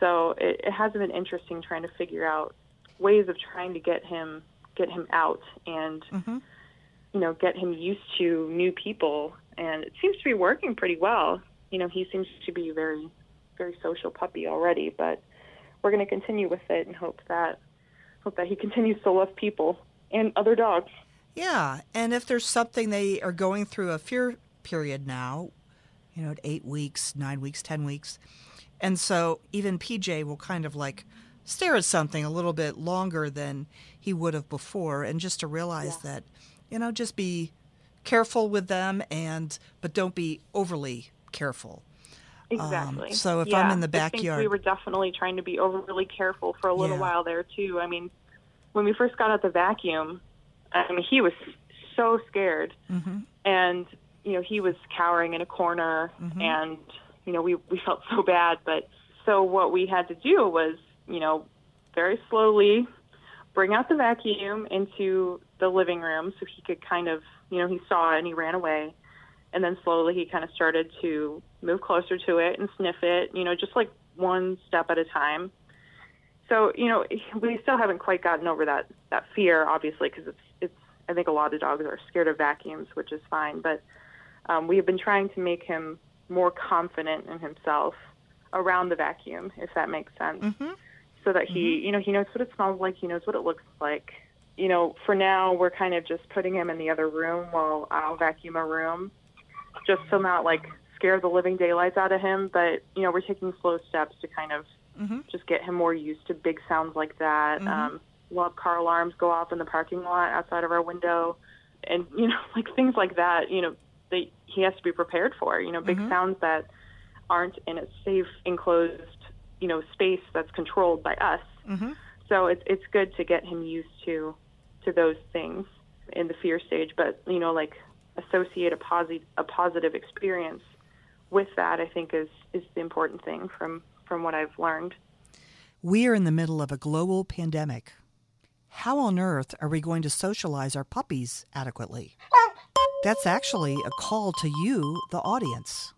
So it, it has been interesting trying to figure out ways of trying to get him get him out and Mm-hmm. you know get him used to new people. And it seems to be working pretty well. You know he seems to be a very very social puppy already but we're going to continue with it and hope that hope that he [laughs] continues to love people and other dogs. Yeah, and if there's something they are going through a fear period now, you know, at eight weeks, nine weeks, ten weeks, and so even PJ will kind of like stare at something a little bit longer than he would have before, and just to realize that, you know, just be careful with them, and but don't be overly careful. exactly Um, so if yeah, I'm in the I think backyard- we were definitely trying to be overly careful for a little Yeah. while there too i mean when we first got out the vacuum i mean he was so scared Mm-hmm. and you know he was cowering in a corner and you know we we felt so bad but so what we had to do was you know very slowly bring out the vacuum into the living room so he could kind of you know he saw it and he ran away. And then slowly he kind of started to move closer to it and sniff it you know just like one step at a time. So you know we still haven't quite gotten over that that fear obviously because it's it's i think a lot of dogs are scared of vacuums which is fine. But um, we have been trying to make him more confident in himself around the vacuum if that makes sense. Mm-hmm. so that he you know he knows what it smells like he knows what it looks like. You know for now we're kind of just putting him in the other room while i'll vacuum a room just to not like scare the living daylights out of him. But you know we're taking slow steps to kind of Mm-hmm. just get him more used to big sounds like that. Um we'll have car alarms go off in the parking lot outside of our window and you know [laughs] like things like that you know they he has to be prepared for you know big sounds that aren't in a safe enclosed you know space that's controlled by us Mm-hmm. so it's it's good to get him used to to those things in the fear stage, but you know, like associate a positive a positive experience with that. I think is is the important thing from from what I've learned. We are in the middle of a global pandemic. How on earth are we going to socialize our puppies adequately? That's actually a call to you, the audience.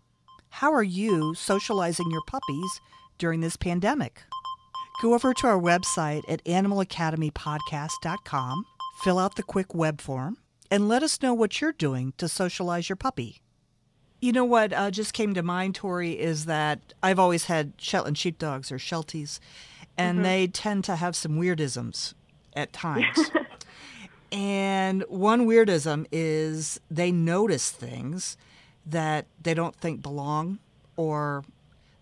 How are you socializing your puppies during this pandemic? Go over to our website at animalacademypodcast.com, fill out the quick web form, and let us know what you're doing to socialize your puppy. You know what uh, just came to mind, Tori, is that I've always had Shetland sheepdogs or Shelties, and they tend to have some weirdisms at times. [laughs] and one weirdism is they notice things that they don't think belong, or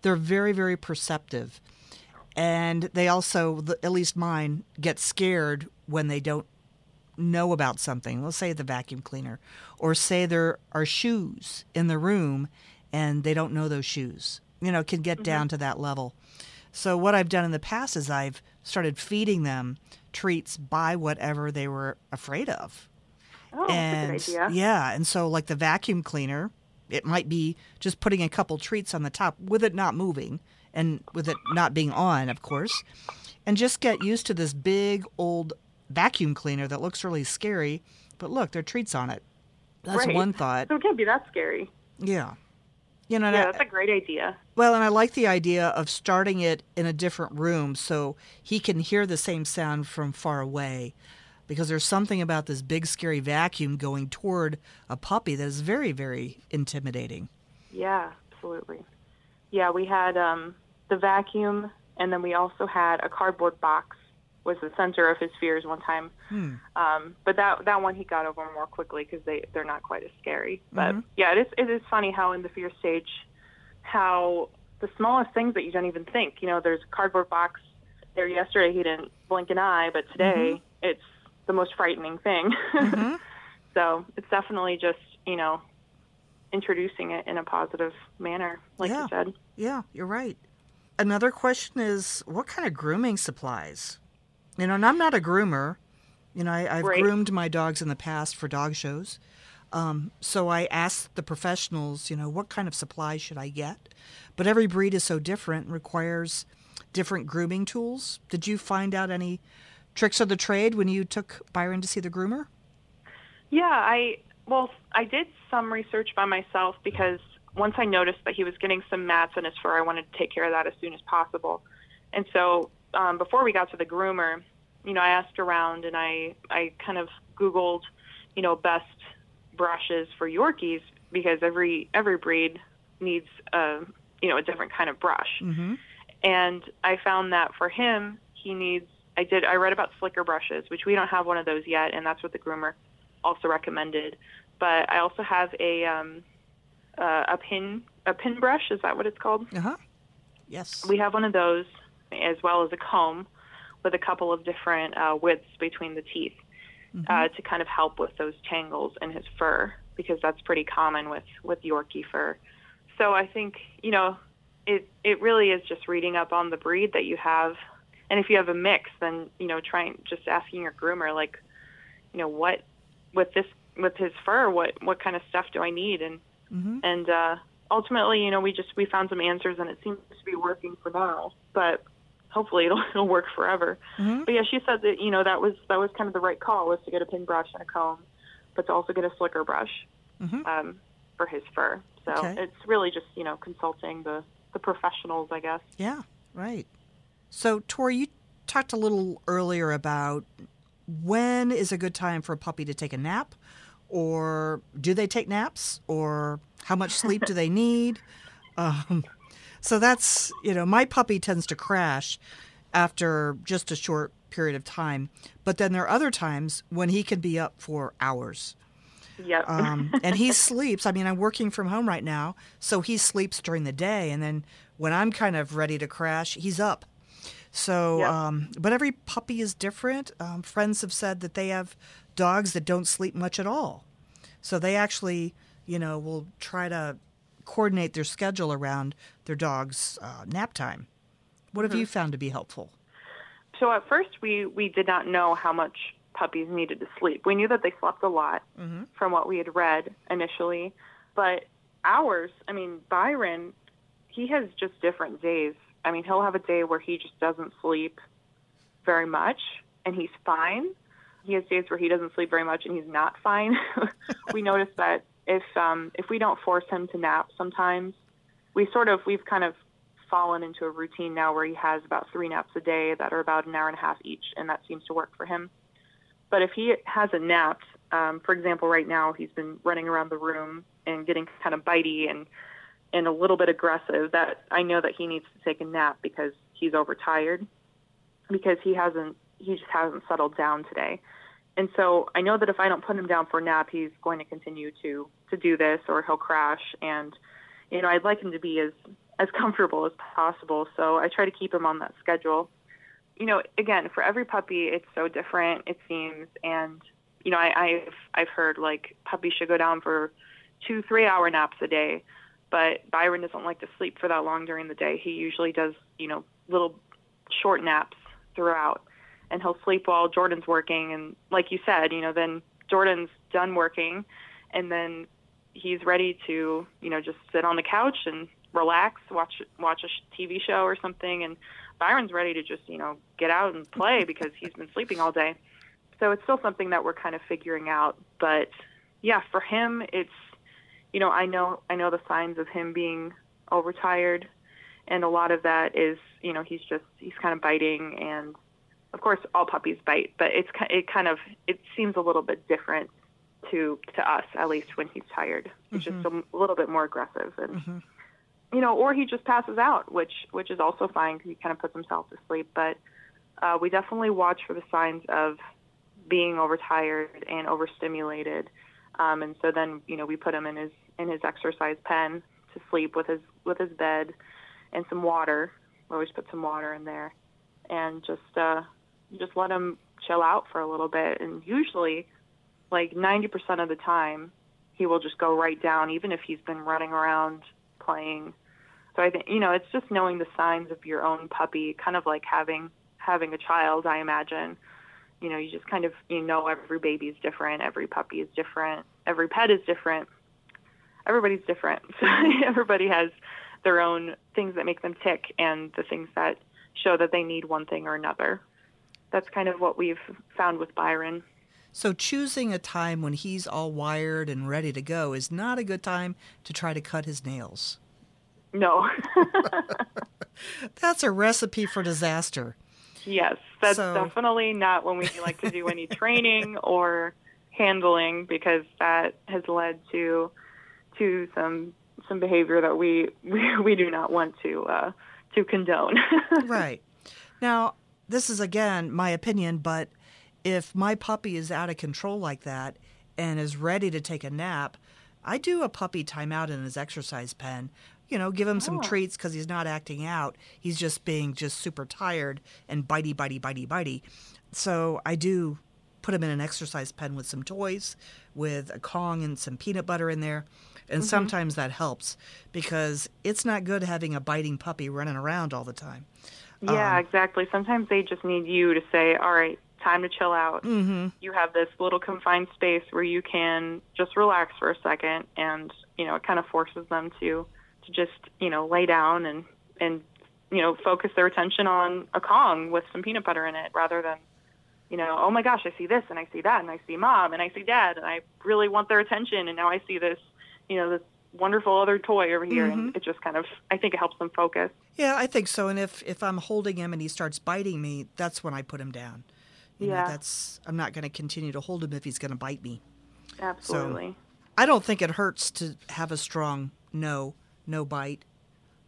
they're very, very perceptive. And they also, at least mine, get scared when they don't know about something. Let's say the vacuum cleaner, or say there are shoes in the room and they don't know those shoes. You know, can get mm-hmm. down to that level. So, what I've done in the past is I've started feeding them treats by whatever they were afraid of. Oh, and that's a good idea. yeah, and so like the vacuum cleaner, it might be just putting a couple treats on the top with it not moving and with it not being on, of course, and just get used to this big old vacuum cleaner that looks really scary. But look, there are treats on it. That's Right. one thought. So it can't be that scary. Yeah. You know, Yeah, I- that's a great idea. well, and I like the idea of starting it in a different room so he can hear the same sound from far away. Because there's something about this big, scary vacuum going toward a puppy that is very, very intimidating. Yeah, absolutely. Yeah, we had um, the vacuum, and then we also had a cardboard box was the center of his fears one time. Hmm. Um, but that that one he got over more quickly because they they're not quite as scary. But mm-hmm. yeah, it is it is funny how in the fear stage, how the smallest things that you don't even think. You know, there's a cardboard box there yesterday. He didn't blink an eye, but today mm-hmm. it's the most frightening thing. Mm-hmm. [laughs] so it's definitely just you know introducing it in a positive manner, like Yeah. you said. Yeah, you're right. Another question is what kind of grooming supplies? You know, and I'm not a groomer. You know, I, I've Right. groomed my dogs in the past for dog shows. Um, so I asked the professionals, you know, what kind of supplies should I get? But every breed is so different and requires different grooming tools. Did you find out any tricks of the trade when you took Byron to see the groomer? Yeah, I well, I did some research by myself because once I noticed that he was getting some mats in his fur, I wanted to take care of that as soon as possible. And so um, before we got to the groomer, you know, I asked around and I I kind of Googled, you know, best brushes for Yorkies because every every breed needs a you know a different kind of brush. Mm-hmm. And I found that for him, he needs. I did. I read about slicker brushes, which we don't have one of those yet, and that's what the groomer also recommended. But I also have a um, uh, a pin a pin brush. Is that what it's called? Uh huh. Yes. We have one of those, as well as a comb with a couple of different uh, widths between the teeth uh, to kind of help with those tangles in his fur, because that's pretty common with with Yorkie fur. So I think you know, it it really is just reading up on the breed that you have, and if you have a mix, then you know, trying just asking your groomer like, you know, what with this with his fur, what what kind of stuff do I need, and and uh, ultimately, you know, we just we found some answers, and it seems to be working for now, but hopefully it'll [laughs] it'll work forever. But yeah, she said that you know that was that was kind of the right call was to get a pin brush and a comb, but to also get a slicker brush um, for his fur. So Okay. it's really just you know consulting the the professionals, I guess. Yeah, right. So, Tori, you talked a little earlier about when is a good time for a puppy to take a nap, or do they take naps, or how much sleep do they need? [laughs] Um, so that's you know, my puppy tends to crash after just a short period of time, but then there are other times when he can be up for hours. Yep. Um, [laughs] and he sleeps. I mean, I'm working from home right now, so he sleeps during the day, and then when I'm kind of ready to crash, he's up. So, Yep. um, but every puppy is different. Um, friends have said that they have dogs that don't sleep much at all, so they actually, you know, will try to coordinate their schedule around their dog's uh, nap time. What have you found to be helpful? So at first we we did not know how much puppies needed to sleep. We knew that they slept a lot from what we had read initially, but hours. I mean, Byron, he has just different days. I mean, he'll have a day where he just doesn't sleep very much, and he's fine. He has days where he doesn't sleep very much, and he's not fine. [laughs] we noticed that if um, if we don't force him to nap, sometimes we sort of we've kind of fallen into a routine now where he has about three naps a day that are about an hour and a half each, and that seems to work for him. But if he hasn't napped, um, for example, right now he's been running around the room and getting kind of bitey and and a little bit aggressive. That I know that he needs to take a nap because he's overtired, because he hasn't he just hasn't settled down today. And so I know that if I don't put him down for a nap, he's going to continue to to do this, or he'll crash. And you know, I'd like him to be as as comfortable as possible. So I try to keep him on that schedule. You know, again, for every puppy, it's so different. It seems, and you know, I, I've I've heard like puppies should go down for two, three hour naps a day, but Byron doesn't like to sleep for that long during the day. He usually does, you know, little short naps throughout, and he'll sleep while Jordan's working. And like you said, you know, then Jordan's done working, and then he's ready to, you know, just sit on the couch and relax, watch watch a sh- TV show or something, and Byron's ready to just, you know, get out and play [laughs] because he's been sleeping all day. So it's still something that we're kind of figuring out, but yeah, for him, it's you know, I know I know the signs of him being overtired, and a lot of that is, you know, he's just he's kind of biting, and of course all puppies bite, but it's it kind of it seems a little bit different to to us at least when he's tired. He's mm-hmm. just a, little bit more aggressive and. Mm-hmm. You know, or he just passes out, which which is also fine because he kind of puts himself to sleep. But uh, we definitely watch for the signs of being overtired and overstimulated. Um, and so then, you know, we put him in his in his exercise pen to sleep with his with his bed and some water. We always put some water in there, and just uh, just let him chill out for a little bit. And usually, like 90% of the time, he will just go right down, even if he's been running around playing. So I think you know, it's just knowing the signs of your own puppy, kind of like having having a child. I imagine you know, you just kind of you know every baby is different, every puppy is different, every pet is different. Everybody's different. So [laughs] everybody has their own things that make them tick and the things that show that they need one thing or another. That's kind of what we've found with Byron. So choosing a time when he's all wired and ready to go is not a good time to try to cut his nails. No. [laughs] That's a recipe for disaster. Yes, that's so. definitely not when we like to do any training or handling because that has led to to some some behavior that we we, [laughs] we do not want to uh, to condone. [laughs] right. Now, this is again my opinion, but if my puppy is out of control like that and is ready to take a nap, I do a puppy timeout in his exercise pen you know, give him some oh. treats because he's not acting out. He's just being just super tired and bitey, bitey, bitey, bitey. So I do put him in an exercise pen with some toys, with a Kong and some peanut butter in there. And mm-hmm. sometimes that helps because it's not good having a biting puppy running around all the time. Yeah, um, exactly. Sometimes they just need you to say, all right, time to chill out. Mm-hmm. You have this little confined space where you can just relax for a second. And, you know, it kind of forces them to to just you know lay down and and you know focus their attention on a Kong with some peanut butter in it rather than you know oh my gosh I see this and I see that and I see mom and I see dad and I really want their attention and now I see this you know this wonderful other toy over here mm-hmm. and it just kind of I think it helps them focus. Yeah, I think so. And if if I'm holding him and he starts biting me, that's when I put him down. You yeah, know, that's I'm not going to continue to hold him if he's going to bite me. Absolutely. So, I don't think it hurts to have a strong no no bite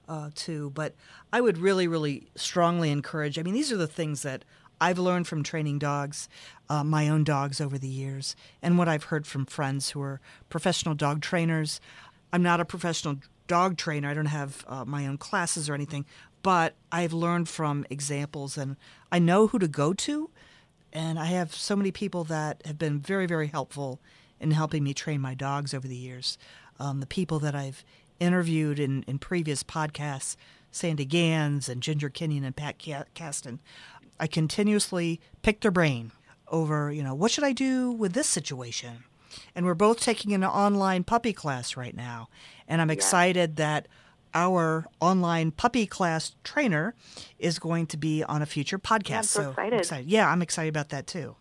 uh, too. But I would really, really strongly encourage. I mean, these are the things that I've learned from training dogs, uh, my own dogs over the years, and what I've heard from friends who are professional dog trainers. I'm not a professional dog trainer. I don't have uh, my own classes or anything, but I've learned from examples, and I know who to go to. And I have so many people that have been very, very helpful in helping me train my dogs over the years. Um, the people that I've interviewed in, in previous podcasts, Sandy Gans and Ginger Kenyon and Pat Caston, I continuously pick their brain over, you know, what should I do with this situation? And we're both taking an online puppy class right now. And I'm excited that our online puppy class trainer is going to be on a future podcast. Yeah, I'm so, so excited. excited. Yeah, I'm excited about that too.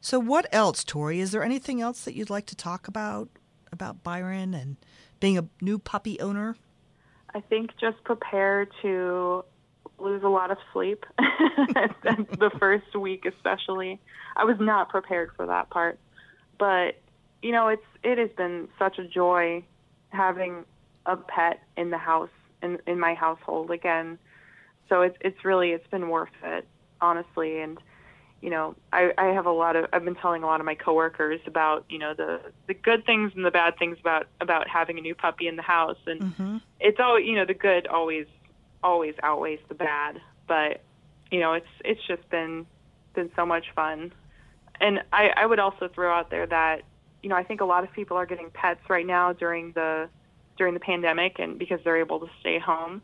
So, what else, Tori? Is there anything else that you'd like to talk about about Byron and being a new puppy owner? I think just prepare to lose a lot of sleep [laughs] the first week especially. I was not prepared for that part. But you know, it's it has been such a joy having a pet in the house in in my household again. So it's it's really it's been worth it, honestly, and you know, I, I have a lot of I've been telling a lot of my coworkers about, you know, the the good things and the bad things about about having a new puppy in the house and mm-hmm. it's always you know, the good always always outweighs the bad. But, you know, it's it's just been been so much fun. And I, I would also throw out there that, you know, I think a lot of people are getting pets right now during the during the pandemic and because they're able to stay home.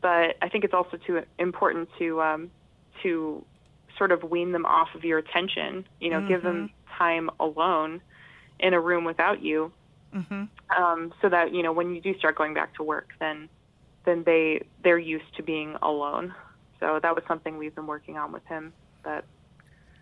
But I think it's also too important to um to sort of wean them off of your attention. You know, mm-hmm. give them mm-hmm. time alone in a room without you, mm-hmm. um, so that you know when you do start going back to work, then then they they're used to being alone. So that was something we've been working on with him. But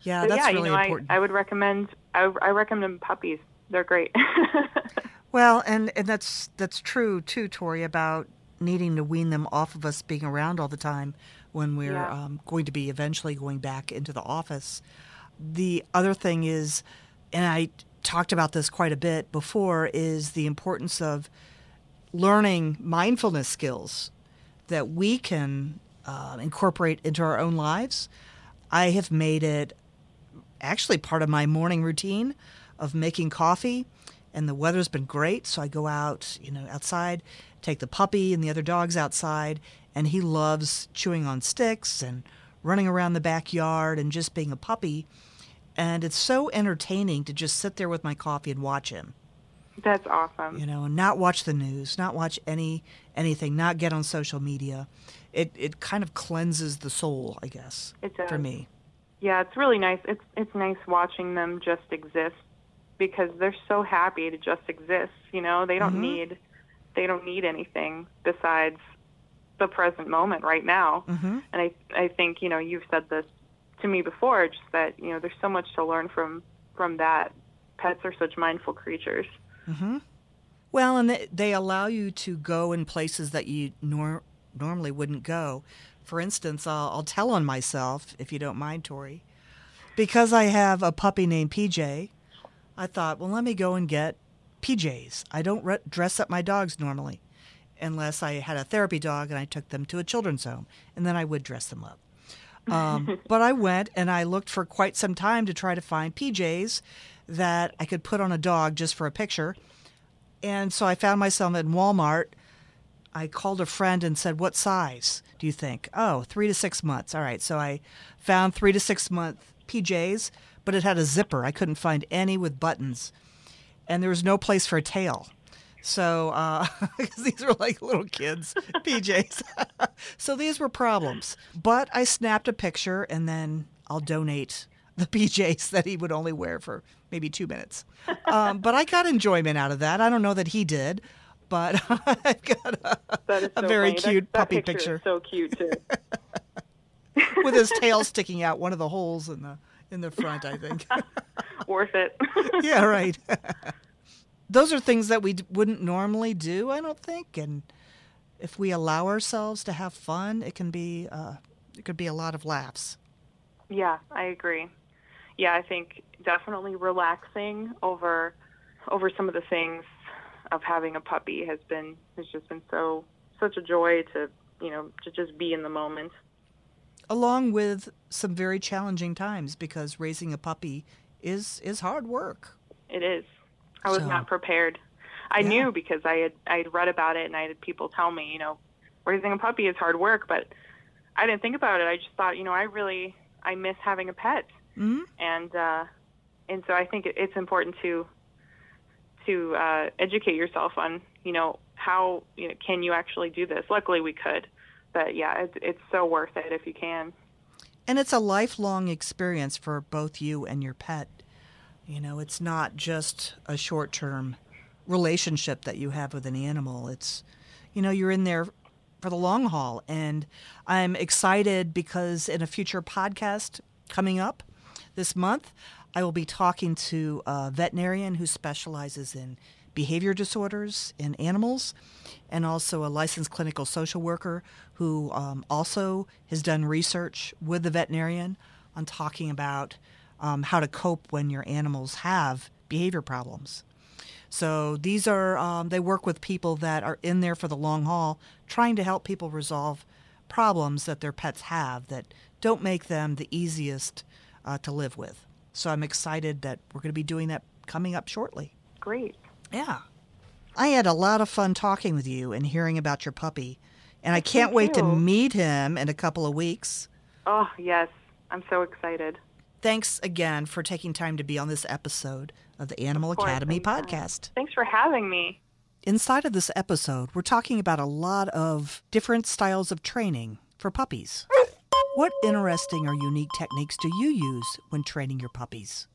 yeah, that's yeah, really you know, important. I, I would recommend I, I recommend puppies. They're great. [laughs] Well, and, and that's that's true too, Tori, about needing to wean them off of us being around all the time when we're Yeah. um, going to be eventually going back into the office. The other thing is, and I talked about this quite a bit before, is the importance of learning mindfulness skills that we can uh, incorporate into our own lives. I have made it actually part of my morning routine of making coffee and the weather's been great so i go out you know outside take the puppy and the other dogs outside and he loves chewing on sticks and running around the backyard and just being a puppy and it's so entertaining to just sit there with my coffee and watch him. That's awesome. you know and not watch the news not watch any anything not get on social media. It it kind of cleanses the soul i guess It for me Yeah, it's really nice. It's it's nice watching them just exist because they're so happy to just exist. You know, they don't need they don't need anything besides the present moment right now. Mhm. And I I think you know you've said this to me before, just that you know there's so much to learn from from that. Pets are such mindful creatures. Well, and they, they allow you to go in places that you nor- normally wouldn't go. For instance, I'll, I'll tell on myself, if you don't mind, Tori. Because I have a puppy named PJ, I thought, well, let me go and get PJs. I don't re- dress up my dogs normally, unless I had a therapy dog and I took them to a children's home, and then I would dress them up. Um, [laughs] but I went and I looked for quite some time to try to find PJs that I could put on a dog just for a picture. And so I found myself in Walmart. I called a friend and said, What size do you think? Oh, three to six months. All right. So I found three to six month PJs, but it had a zipper. I couldn't find any with buttons. And there was no place for a tail. So, uh, [laughs] 'cause these were like little kids' [laughs] PJs. [laughs] so these were problems. But I snapped a picture and then I'll donate the PJs that he would only wear for maybe two minutes. Um, but I got enjoyment out of that. I don't know that he did, but [laughs] I've got a, a so very funny. Cute that puppy picture. so cute too. [laughs] with his tail [laughs] sticking out one of the holes in the in the front. I think. Worth it. yeah, right. Those are things that we d- wouldn't normally do, I don't think. And if we allow ourselves to have fun, it can be uh, it could be a lot of laughs. Yeah, I agree. Yeah, I think definitely relaxing over over some of the things of having a puppy has been has just been so such a joy to you know to just be in the moment. Along with some very challenging times because raising a puppy is is hard work. It is. I was So- not prepared. I Yeah. knew because I had I had read about it and I had people tell me, you know, raising a puppy is hard work, but I didn't think about it. I just thought, you know, I really I miss having a pet. hmm and uh, and so I think it, it's important to to uh, educate yourself on you know how you know can you actually do this. Luckily, we could, but yeah, it's it's so worth it if you can. And it's a lifelong experience for both you and your pet. You know, it's not just a short term relationship that you have with an animal. It's, you know, you're in there for the long haul. And I'm excited because in a future podcast coming up this month, I will be talking to a veterinarian who specializes in behavior disorders in animals and also a licensed clinical social worker who um, also has done research with the veterinarian on talking about um, how to cope when your animals have behavior problems. So these are, um, they work with people that are in there for the long haul, trying to help people resolve problems that their pets have that don't make them the easiest uh, to live with. So I'm excited that we're going to be doing that coming up shortly. Great. Yeah. I had a lot of fun talking with you and hearing about your puppy. And I can't wait to meet him in a couple of weeks. Oh yes, I'm so excited. Thanks again for taking time to be on this episode of the Animal Of course, Academy anytime. podcast. Thanks for having me. Inside of this episode, we're talking about a lot of different styles of training for puppies. What interesting or unique techniques do you use when training your puppies?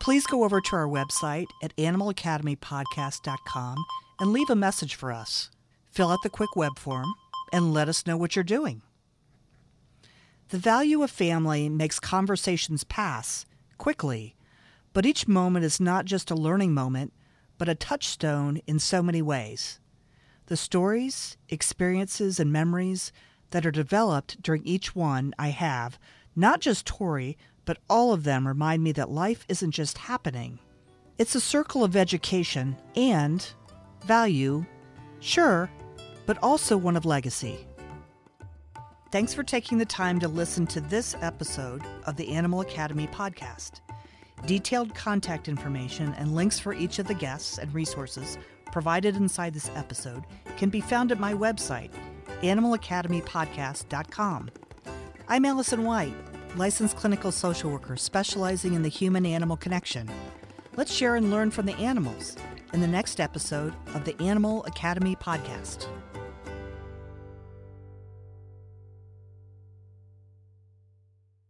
Please go over to our website at animalacademypodcast.com and leave a message for us. Fill out the quick web form and let us know what you're doing. The value of family makes conversations pass quickly, but each moment is not just a learning moment, but a touchstone in so many ways. The stories, experiences, and memories that are developed during each one I have, not just Tori, but all of them remind me that life isn't just happening. It's a circle of education and value, sure, but also one of legacy. Thanks for taking the time to listen to this episode of the Animal Academy podcast. Detailed contact information and links for each of the guests and resources provided inside this episode can be found at my website, animalacademypodcast.com. I'm Allison White, licensed clinical social worker specializing in the human animal connection. Let's share and learn from the animals in the next episode of the Animal Academy podcast.